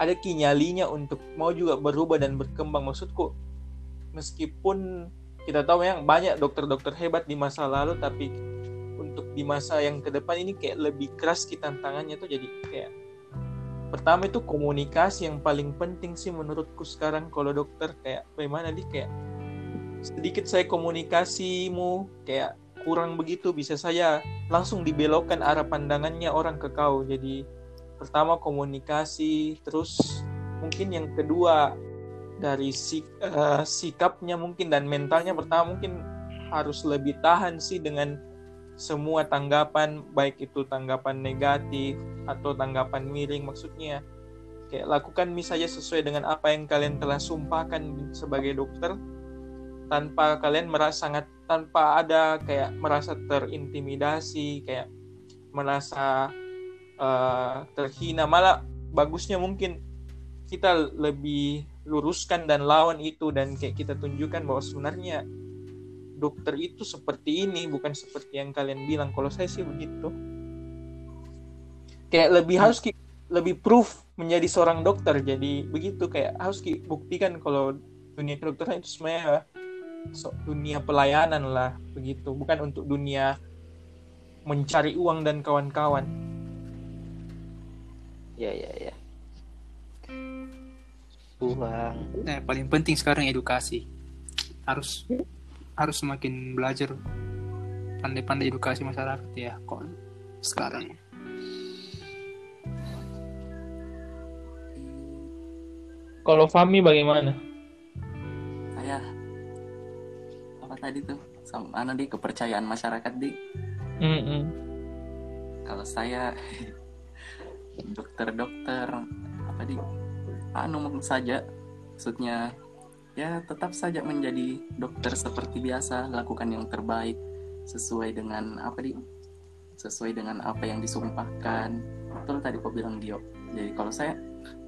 ada ki nyalinya untuk mau juga berubah dan berkembang. Maksudku meskipun kita tahu yang banyak dokter-dokter hebat di masa lalu tapi untuk di masa yang ke depan ini kayak lebih keras kita tantangannya tuh. Jadi kayak pertama itu komunikasi yang paling penting sih menurutku sekarang kalau dokter. Kayak bagaimana di kayak sedikit saya komunikasimu kayak kurang begitu bisa saya langsung dibelokkan arah pandangannya orang ke kau. Jadi pertama komunikasi terus mungkin yang kedua dari sik- eh, sikapnya mungkin dan mentalnya pertama mungkin harus lebih tahan sih dengan semua tanggapan baik itu tanggapan negatif atau tanggapan miring. Maksudnya kayak lakukan misalnya sesuai dengan apa yang kalian telah sumpahkan sebagai dokter tanpa kalian merasa sangat tanpa ada kayak merasa terintimidasi kayak merasa eh, terhina. Malah bagusnya mungkin kita lebih luruskan dan lawan itu dan kayak kita tunjukkan bahwa sebenarnya dokter itu seperti ini bukan seperti yang kalian bilang. Kalau saya sih begitu. Kayak lebih harus ki- lebih proof menjadi seorang dokter. Jadi begitu kayak harus ki- buktikan kalau dunia kedokteran itu sebenarnya so- dunia pelayanan lah begitu. Bukan untuk dunia mencari uang dan kawan-kawan. Ya ya ya. Uang. nah paling penting sekarang edukasi. Harus harus semakin belajar pandai-pandai edukasi masyarakat ya kok sekarang. Kalau Fami bagaimana? Saya apa tadi tuh? Sama mana di kepercayaan masyarakat di. Mm-mm. kalau saya dokter-dokter apa di anu saja. Maksudnya ya tetap saja menjadi dokter seperti biasa lakukan yang terbaik sesuai dengan apa di sesuai dengan apa yang disumpahkan. Betul tadi kau bilang Gio jadi kalau saya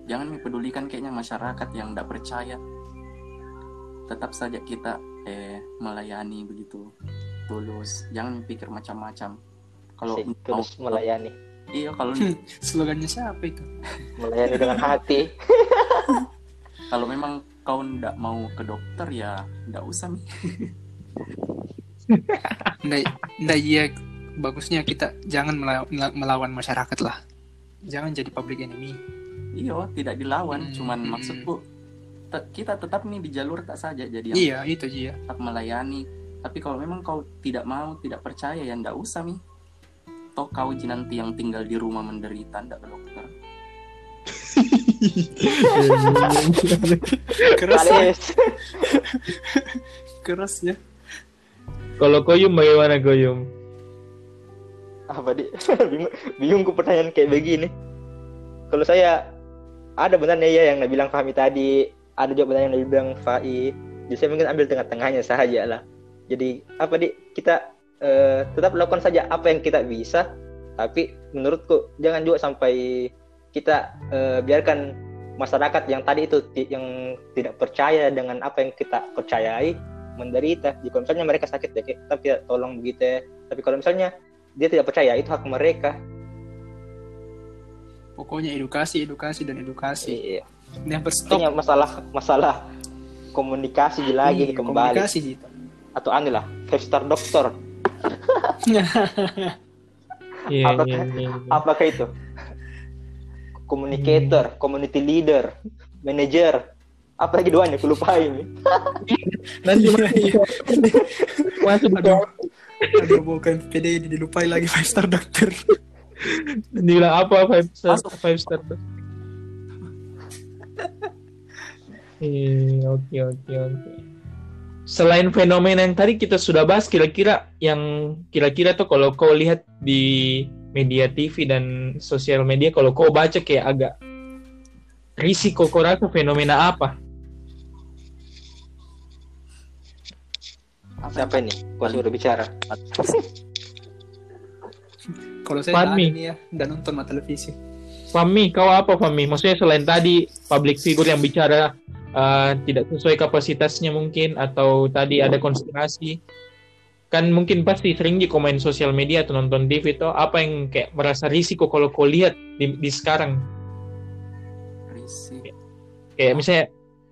jangan mempedulikan kayaknya masyarakat yang tidak percaya. Tetap saja kita eh melayani begitu tulus. Jangan pikir macam-macam. Kalau mau melayani. Iya kalau Slogannya siapa itu? melayani dengan hati kalau memang kau ndak mau ke dokter ya ndak usah nih Nggak, nggak iya bagusnya kita jangan melawan, melawan masyarakat lah. Jangan jadi public enemy. iya tidak dilawan Hmm, cuman hmm. maksudku te- kita tetap nih di jalur tak saja jadi yang Iya, itu iya. tetap melayani tapi kalau memang kau tidak mau tidak percaya ya ndak usah nih toh kau nanti yang tinggal di rumah menderita ndak ke dokter Keras ya, keras ya. Kalau Koyum bagaimana Koyum? apa di bingung bingung ku pertanyaan kayak begini. Kalau saya ada benarnya ya yang bilang Fahmi tadi. Ada juga benar yang bilang Fai jadi saya mungkin ambil tengah-tengahnya saja lah jadi apa di kita eh, tetap lakukan saja apa yang kita bisa. Tapi menurutku jangan juga sampai kita eh, biarkan masyarakat yang tadi itu yang tidak percaya dengan apa yang kita percayai menderita jika misalnya mereka sakit ya kita kita tolong begitu ya tapi kalau misalnya dia tidak percaya itu hak mereka Pokoknya edukasi, edukasi dan edukasi. Iya. Never stop. Intinya masalah masalah komunikasi lagi Iya, kembali komunikasi gitu. atau anu lah five star doctor Iya, Apakah- iya, iya. apakah itu communicator community leader manager apa lagi doanya aku lupa ini Nanti Iya, masuk Aduh. Aduh, bukan PD dilupai lagi five star doctor. Bilang apa five star? Masuk. Five star. Eh, oke oke oke. Selain fenomena yang tadi kita sudah bahas, kira-kira yang kira-kira tuh kalau kau lihat di media TV dan sosial media, kalau kau baca kayak agak risiko kau rasa fenomena apa? apa siapa ini gua sudah bicara Kalau saya Fahmi. nih ya, dan nonton sama televisi. Fami, kau apa Fami? Maksudnya selain tadi public figure yang bicara uh, tidak sesuai kapasitasnya mungkin atau tadi ada konspirasi, kan mungkin pasti sering di komen sosial media atau nonton TV itu. Apa yang kayak merasa risiko kalau kau lihat di, di sekarang? Risik kayak misalnya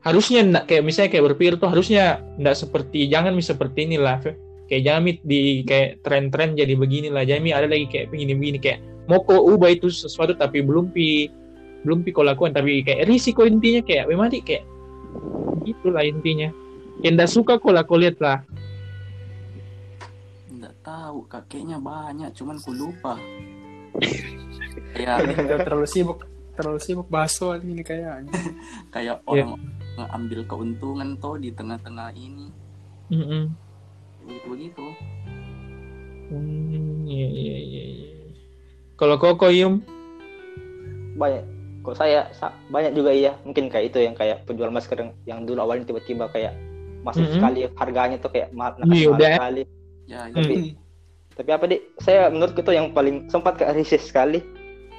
harusnya ndak kayak misalnya kayak berpikir tuh harusnya ndak seperti jangan mi seperti inilah kayak jangan mi di kayak tren-tren jadi beginilah jangan mi ada lagi kayak begini-begini kayak mau kau ubah itu sesuatu tapi belum pi belum pi kau lakukan. Tapi kayak risiko intinya kayak memang kayak itulah intinya. Yang ndak suka kau lah kau lihat lah tahu kakeknya banyak cuman ku lupa ya terlalu sibuk, terlalu sibuk bahas soal ini kayaknya. kayak orang ngambil keuntungan toh di tengah-tengah ini Mm-mm. begitu begitu Hmm, iya iya iya iya. kalau kau kau Yum banyak kok saya sa- banyak juga iya mungkin kayak itu yang kayak penjual masker yang, yang dulu awalnya tiba-tiba kayak masuk Mhm. sekali harganya tuh kayak mahal, Iya, mahal udah. sekali ya ya. tapi tapi apa deh saya menurutku tuh yang paling sempat ke risis sekali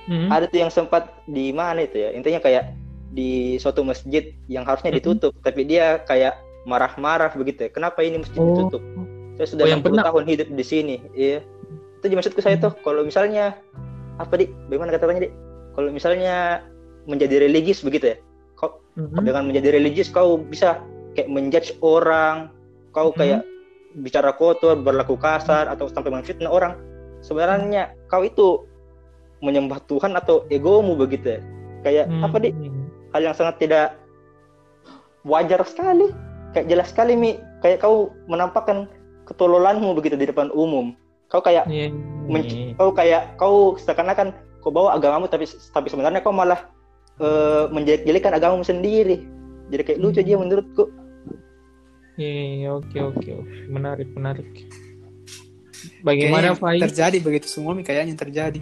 Mm-mm. ada tuh yang sempat di mana itu ya intinya kayak di suatu masjid yang harusnya Mhm. ditutup tapi dia kayak marah-marah begitu ya kenapa ini masjid Oh. ditutup saya sudah Oh, yang 60 pernah- tahun hidup di sini iya itu maksudku saya tuh kalau misalnya apa di bagaimana katanya di kalau misalnya menjadi religius begitu ya kau Mm-mm. dengan menjadi religius kau bisa kayak menjudge orang kau Mhm. kayak bicara kotor berlaku kasar atau sampai memfitnah orang sebenarnya kau itu menyembah Tuhan atau egomu begitu ya. Kayak Hmm. apa di hal yang sangat tidak wajar sekali. Kayak jelas sekali mi. Kayak kau menampakkan ketololanmu begitu di depan umum. Kau kayak Iya, men- kau kayak kau seakan-akan kau bawa agamamu tapi tapi sebenarnya kau malah eh, menjelek-jelekan agamamu sendiri. Jadi kayak lucu dia menurutku Iya, oke oke oke. Menarik menarik. Bagaimana Kayaknya Fai? terjadi begitu semua kayaknya yang terjadi.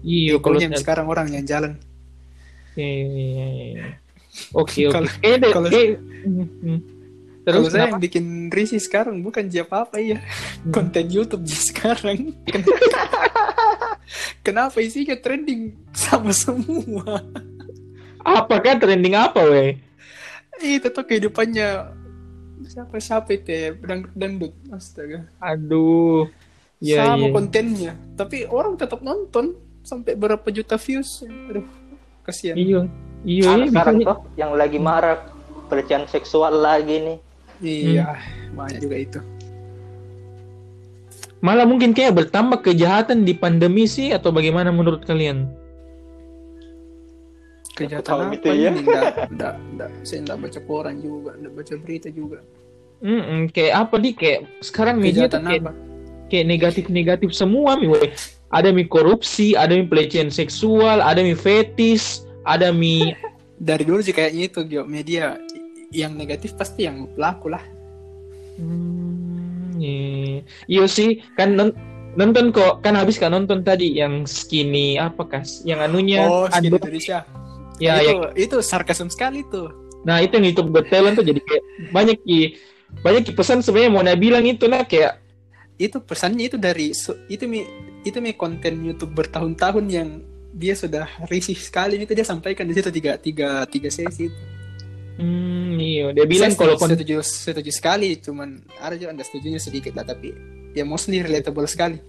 Iya, kalau Pokoknya sekarang orang yang jalan. Iya, iya, iya, iya. Oke oke. Kalau- kalau- kayak- Hmm, hmm. Kalau Terus saya kenapa? yang bikin risih sekarang bukan siapa apa ya Hmm. konten YouTube sekarang. Kenapa isinya trending sama semua? Apakah trending apa weh? Itu tuh kehidupannya siapa siapa itu ya dangdut dangdut astaga. Aduh. Iya, sama iya. kontennya, tapi orang tetap nonton sampai berapa juta views. Aduh, kasihan. Iya. Iya, iya, sekarang bisa- tuh yang lagi marak pelecehan seksual lagi nih. Iya, Hmm. banyak juga itu. Malah mungkin kayak bertambah kejahatan di pandemi sih atau bagaimana menurut kalian? Kejahatan tahu apa gitu ya. ini? Nggak, nggak, nggak. Saya nggak baca koran juga, nggak baca berita juga. Mm-mm, kayak apa di kayak sekarang media tuh kayak, apa? kayak negatif-negatif semua mi weh. Ada mi korupsi, ada mi pelecehan seksual, ada mi fetis, ada mi Dari dulu sih kayaknya itu Gio, media yang negatif pasti yang pelaku lah. Hmm, iya. Iya sih, kan non- nonton kok kan habis kan nonton tadi yang skinny apa kas yang anunya oh, skin ada- Indonesia. Ya, itu, ya itu sarkasm sekali tuh. nah itu yang YouTube Got Talent tuh jadi kayak banyak ki banyak ki pesan sebenarnya mau bilang itu nah kayak Itu pesannya itu dari itu mi itu mi konten YouTube bertahun-tahun yang dia sudah risih sekali itu dia sampaikan di situ tiga tiga tiga sesi itu. hmm, iya dia bilang Saya kalau kon- setuju, setuju sekali, cuman ada juga anda setujunya sedikit lah, tapi ya mostly relatable sekali.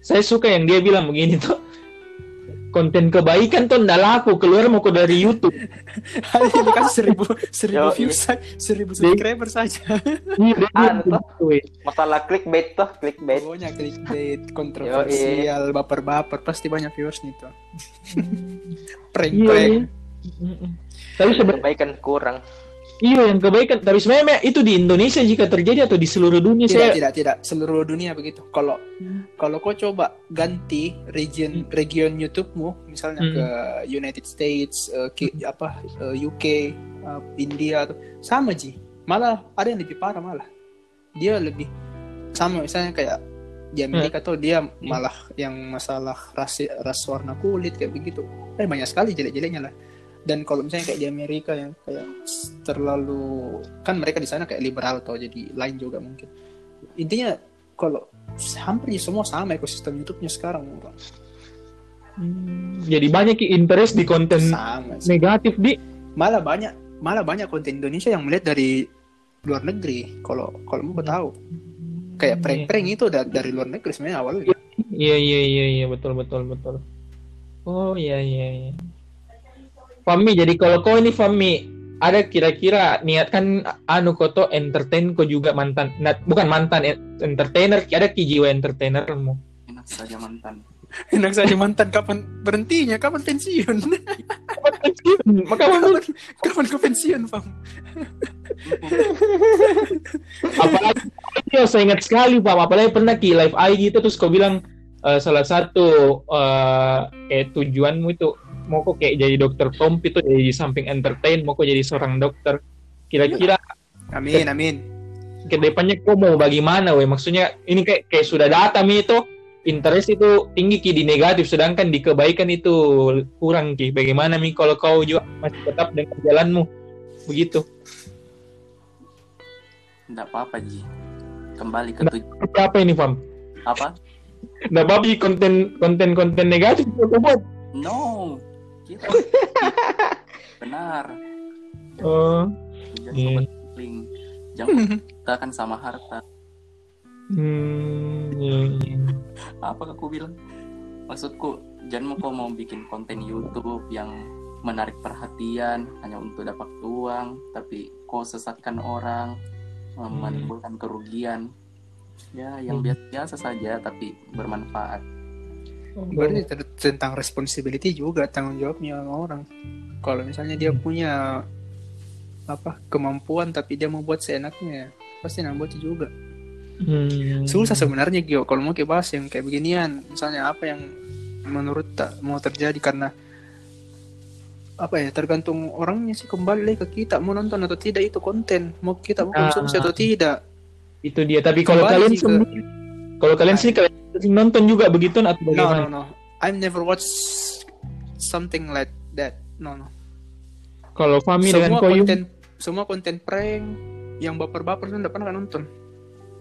saya suka yang dia bilang begini tuh konten kebaikan tuh ndak laku keluar mau ke dari YouTube Hanya dikasih seribu seribu Yo, views, sa- seribu subscriber saja. Iya, Ah, weh. Masalah clickbait tuh, clickbait. Pokoknya clickbait, kontroversial, baper-baper, pasti banyak viewersnya itu. prank, Iya, prank. iya. Tapi sebenarnya Kebaikan kurang. Iya yang kebaikan. Tapi sebenarnya itu di Indonesia jika terjadi atau di seluruh dunia Tidak, saya tidak, tidak. Seluruh dunia begitu. Kalau kalau kau coba ganti region region YouTube-mu, misalnya Hmm. ke United States, eh, ke- apa eh, UK, eh, India, sama ji. Malah ada yang lebih parah malah. Dia lebih sama misalnya kayak di Amerika tuh dia malah yang masalah ras ras warna kulit kayak begitu. Eh banyak sekali jelek-jeleknya lah. Dan kalau misalnya kayak di Amerika yang kayak terlalu kan mereka di sana kayak liberal atau jadi lain juga mungkin. Intinya kalau hampir semua sama ekosistem YouTube-nya sekarang Hmm, jadi banyak ki interest di konten sama sih. negatif di Malah banyak malah banyak konten Indonesia yang melihat dari luar negeri. Kalau kalau mau tahu kayak prank-prank itu da- dari luar negeri sebenarnya awalnya. Iya iya iya iya betul betul betul. Oh iya iya iya. Fami jadi kalau kau ini Fami ada kira-kira niat kan anu koto entertain kau juga mantan nah, bukan mantan en- entertainer ada ki jiwa entertainermu. enak saja mantan Enak saja mantan kapan berhentinya, kapan pensiun? Maka kapan, kapan ke pensiun, Bang? apalagi yo, saya ingat sekali Pak apalagi pernah ki live IG gitu terus kau bilang eh, salah satu eh kayak tujuanmu itu mau kok kayak jadi dokter Tompi itu jadi di samping entertain mau kok jadi seorang dokter. Kira-kira Amin, amin. ke depannya kok mau bagaimana weh? Maksudnya ini kayak kayak sudah data mi itu interest itu tinggi ki di negatif sedangkan di kebaikan itu kurang ki. Bagaimana mi? Kalau kau juga masih tetap dengan jalanmu begitu. Nggak apa-apa Ji. Kembali ke Nggak. tujuan apa ini fam? Apa? Nah, babi konten konten konten negatif buat. No kita benar Oh, jangan Iya. sobat link jangan kita kan sama harta hmm, iya, iya. apa aku bilang maksudku jangan mau kau mau bikin konten YouTube yang menarik perhatian hanya untuk dapat uang tapi kau sesatkan orang Hmm. menimbulkan kerugian ya yang Hmm. biasa-biasa saja tapi bermanfaat Berarti ter- tentang responsibility juga tanggung jawabnya orang. Kalau misalnya dia punya apa kemampuan tapi dia mau buat seenaknya, pasti nak buat juga. Hmm. Susah sebenarnya Gio kalau mau kita bahas yang kayak beginian, misalnya apa yang menurut tak mau terjadi karena apa ya tergantung orangnya sih kembali lagi ke kita mau nonton atau tidak itu konten mau kita mau konsumsi Ah. atau tidak Itu dia. Tapi kalau Kembali kalian ke- sendiri, kalau kalian sih kalian nonton juga begitu atau no bagaimana? no no I never watch something like that no no Kalau Fami dengan semua Koyum, konten semua konten prank yang baper-baper tuh enggak pernah nonton.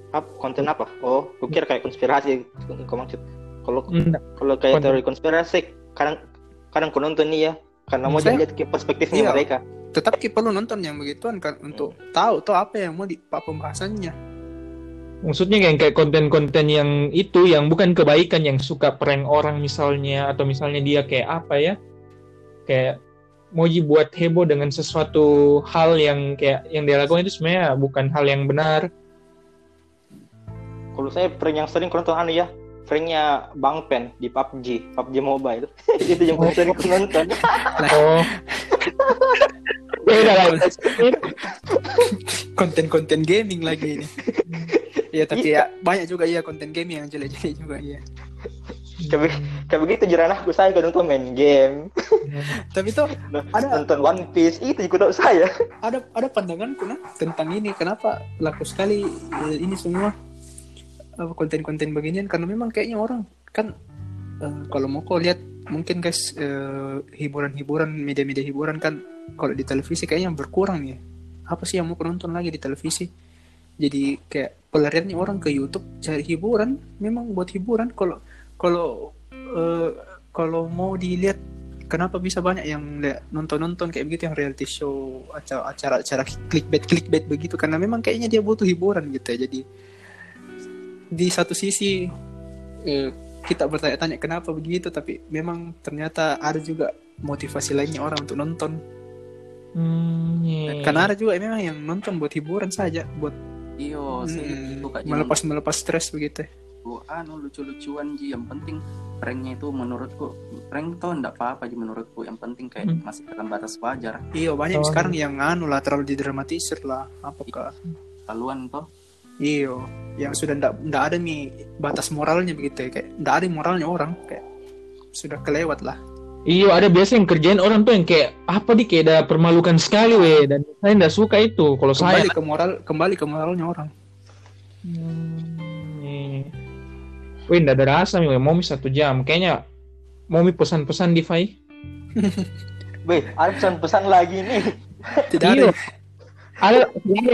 Apa, konten apa? Oh, kira kayak konspirasi kau maksud. Kalau Enggak. kalau kayak Konten. teori konspirasi kadang kadang ku nonton nih ya karena mau lihat ke perspektifnya Iya. mereka. Tetap kita perlu nonton yang begituan kan untuk tahu tuh apa yang mau di apa pembahasannya. Maksudnya kayak kayak konten-konten yang itu yang bukan kebaikan yang suka prank orang misalnya atau misalnya dia kayak apa ya? Kayak mau buat heboh dengan sesuatu hal yang kayak yang dia lakukan itu sebenarnya bukan hal yang benar. Kalau saya prank yang sering nonton anu ya, pranknya Bang Pen di PUBG, PUBG Mobile. itu yang paling sering nonton. Oh. Beda lah. Konten-konten gaming lagi ini. Iya tapi ya banyak juga iya konten gaming yang jelek-jelek juga iya. Kayak, kayak begitu jeranahku saya kalau nonton main game, Tapi tuh ada nonton One Piece itu juga saya. ada ada pandanganku nah tentang ini kenapa laku sekali eh, ini semua konten-konten beginian? Karena memang kayaknya orang kan eh, kalau mau kau lihat mungkin guys eh, hiburan-hiburan media-media hiburan kan kalau di televisi kayaknya berkurang ya. Apa sih yang mau nonton lagi di televisi? Jadi kayak pelariannya orang ke YouTube cari hiburan memang buat hiburan. Kalau kalau eh, kalau mau dilihat kenapa bisa banyak yang nonton-nonton kayak begitu yang reality show acara acara acara clickbait clickbait begitu. Karena memang kayaknya dia butuh hiburan gitu ya. Jadi di satu sisi eh, kita bertanya-tanya kenapa begitu tapi memang ternyata ada juga motivasi lainnya orang untuk nonton. Hmm, iya. karena ada juga memang yang nonton buat hiburan saja buat iyo saya hmm, suka melepas melepas stres begitu. Itu anu lucu-lucuan ji. Yang penting pranknya itu menurutku prank tuh enggak apa-apa ji menurutku. Yang penting kayak Hmm. masih dalam batas wajar. Iya banyak Oh. sekarang yang anu lah terlalu didramatisir lah. Apakah? Laluan toh. Iyo, yang sudah ndak ndak ada nih batas moralnya begitu ya. Kayak ndak ada moralnya orang kayak sudah kelewat lah. Iya ada biasa yang kerjain orang tuh yang kayak apa di kayak ada permalukan sekali weh dan saya nggak suka itu kalau saya Kembali ke moral kembali ke moralnya orang. Hmm, iya. Wih, nggak ada rasa nih, weh. mau mi satu jam. Kayaknya mau mi pesan-pesan di Fai. Weh, ada pesan-pesan lagi nih. Tidak Iya. ada. Ada,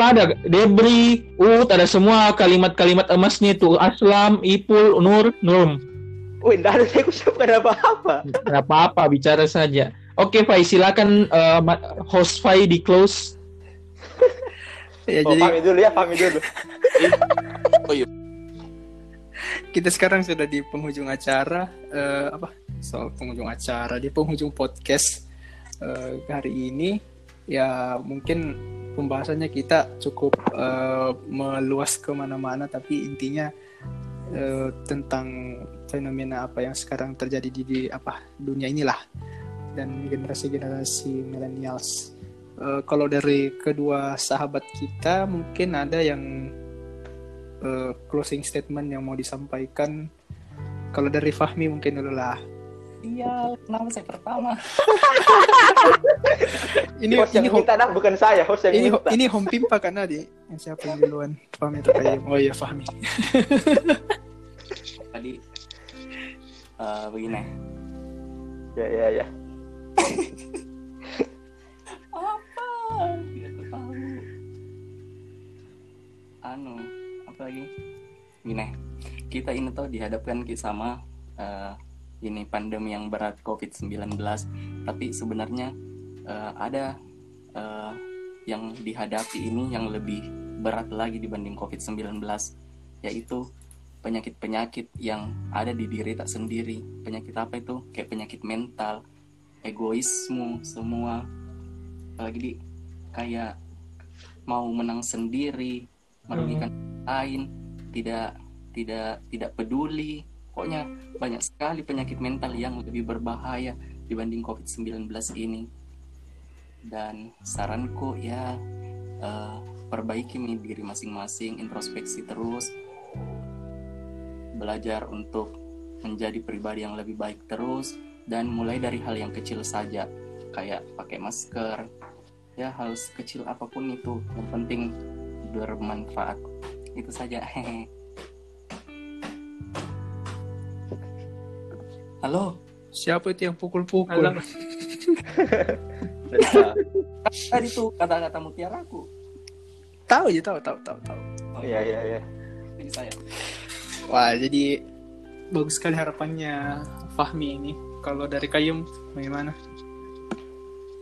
ada Debri, Ut, ada semua kalimat-kalimat emasnya tuh. Aslam, Ipul, Nur, Nurm. Wih, enggak ada saya ucapkan apa-apa. Nggak apa-apa, bicara saja. Oke, Fai, silakan ma- host Fai di close. Ya, Oh, jadi pamit dulu ya, pamit dulu. kita sekarang sudah di penghujung acara eh, apa? Soal penghujung acara di penghujung podcast eh, hari ini ya mungkin pembahasannya kita cukup eh, meluas ke mana-mana tapi intinya eh, tentang fenomena apa yang sekarang terjadi di, di apa dunia inilah dan generasi-generasi millennials. Eh, kalau dari kedua sahabat kita mungkin ada yang eh, closing statement yang mau disampaikan. Kalau dari Fahmi mungkin dulu lah. iya kenapa saya pertama Ini host yang ini home, minta dah, bukan saya, host yang ini, minta. ini home pimpa kan Adi? Yang siapa yang duluan? Fahmi atau? Oh iya Fahmi. tadi eh, begini. Ya, ya, ya. apa? Tahu anu apa lagi? Gini kita ini tuh dihadapkan sama eh, ini pandemi yang berat COVID-19 tapi sebenarnya eh, ada eh, yang dihadapi ini yang lebih berat lagi dibanding COVID-19 yaitu penyakit-penyakit yang ada di diri tak sendiri. Penyakit apa itu? Kayak penyakit mental egoisme semua. Apalagi di kayak mau menang sendiri merugikan orang lain tidak tidak tidak peduli. Pokoknya banyak sekali penyakit mental yang lebih berbahaya dibanding COVID-19 ini. Dan saranku ya eh, perbaiki nih diri masing-masing introspeksi terus belajar untuk menjadi pribadi yang lebih baik terus dan mulai dari hal yang kecil saja kayak pakai masker ya hal kecil apa pun itu yang penting bermanfaat itu saja hehe halo Siapa itu yang pukul-pukul? Tadi tuh kata-kata mutiaraku tahu ya tahu tahu tahu tahu. Oh iya iya iya. Ini saya. Wah, jadi bagus sekali harapannya Fahmi ini. Kalau dari Kayum bagaimana?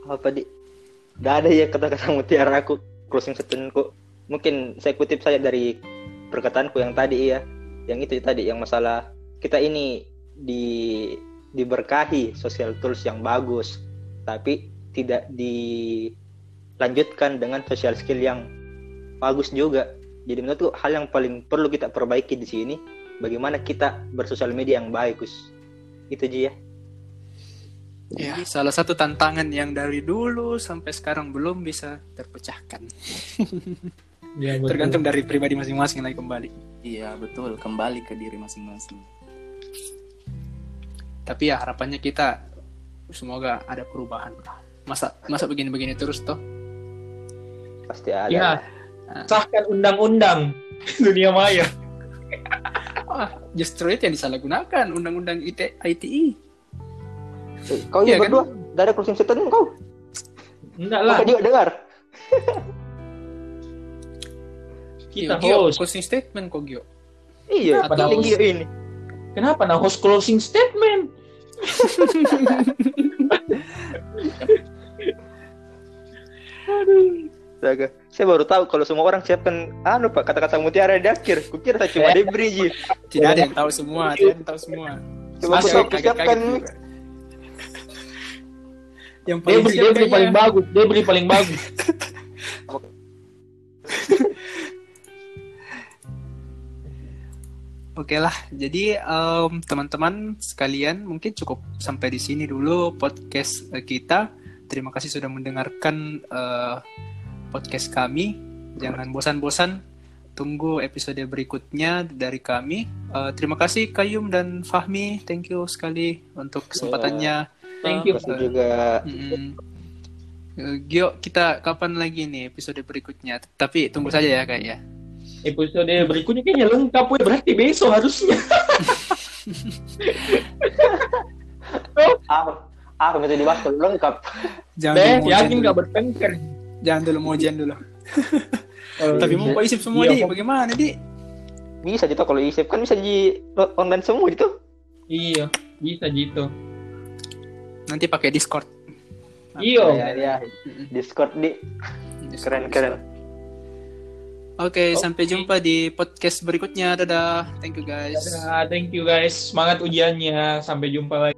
Apa di? Gak ada ya kata-kata mutiara aku closing statementku. Mungkin saya kutip saja dari perkataanku yang tadi ya. Yang itu tadi yang masalah kita ini di diberkahi social tools yang bagus, tapi tidak dilanjutkan dengan social skill yang bagus juga. Jadi menurutku hal yang paling perlu kita perbaiki di sini bagaimana kita bersosial media yang bagus. Itu aja ya. Ya, salah satu tantangan yang dari dulu sampai sekarang belum bisa terpecahkan. Ya, betul. Tergantung dari pribadi masing-masing lagi kembali. Iya betul, kembali ke diri masing-masing. Tapi ya harapannya kita semoga ada perubahan. Masa masa begini-begini terus toh? Pasti ada. Ya, sahkan undang-undang dunia maya. Ah, justru itu yang disalahgunakan undang-undang IT, ITE. Eh, Kau juga kan? berdua, gak ada closing statement kau. Enggak lah, Kau juga dengar. kita Gio, Gio, host. closing statement kok Gio. Iya, Atau- tinggi ini. Kenapa nah host closing statement? Astaga. Saya baru tahu kalau semua orang siapkan anu Pak kata-kata mutiara di akhir. Kukira saya cuma debris Ji. Tidak ada yang tahu semua, tidak ada yang tahu semua. Coba Masuk, aku kaget-kaget siapkan. Yang Dia paling dia beri kayaknya- paling bagus, beri paling bagus. Oke lah, jadi em, teman-teman sekalian mungkin cukup sampai di sini dulu podcast eh, kita. Terima kasih sudah mendengarkan eh, podcast kami. Jangan bosan-bosan tunggu episode berikutnya dari kami. Eh, terima kasih Kayum dan Fahmi, thank you sekali untuk kesempatannya. Thank you. Masih juga. Eh, Gio, kita kapan lagi nih episode berikutnya? Tapi tunggu saja ya kayaknya. Episode berikutnya kayaknya lengkap, we. berarti besok harusnya. ah, ah itu dibahas lengkap. Jangan Deh, yakin dulu. bertengkar? Jangan dulu mau ujian dulu. Oh, Tapi mau iya. kok isip semua Iya, di, bagaimana di? Bisa gitu kalau isip kan bisa di online semua gitu. Iya, bisa gitu. Nanti pakai Discord. Iya. Ya, ya. Discord di Discord, keren Discord. keren. Oke, Oke. sampai jumpa di podcast berikutnya. Dadah. Thank you guys. Dadah, thank you guys. Semangat ujiannya. Sampai jumpa lagi.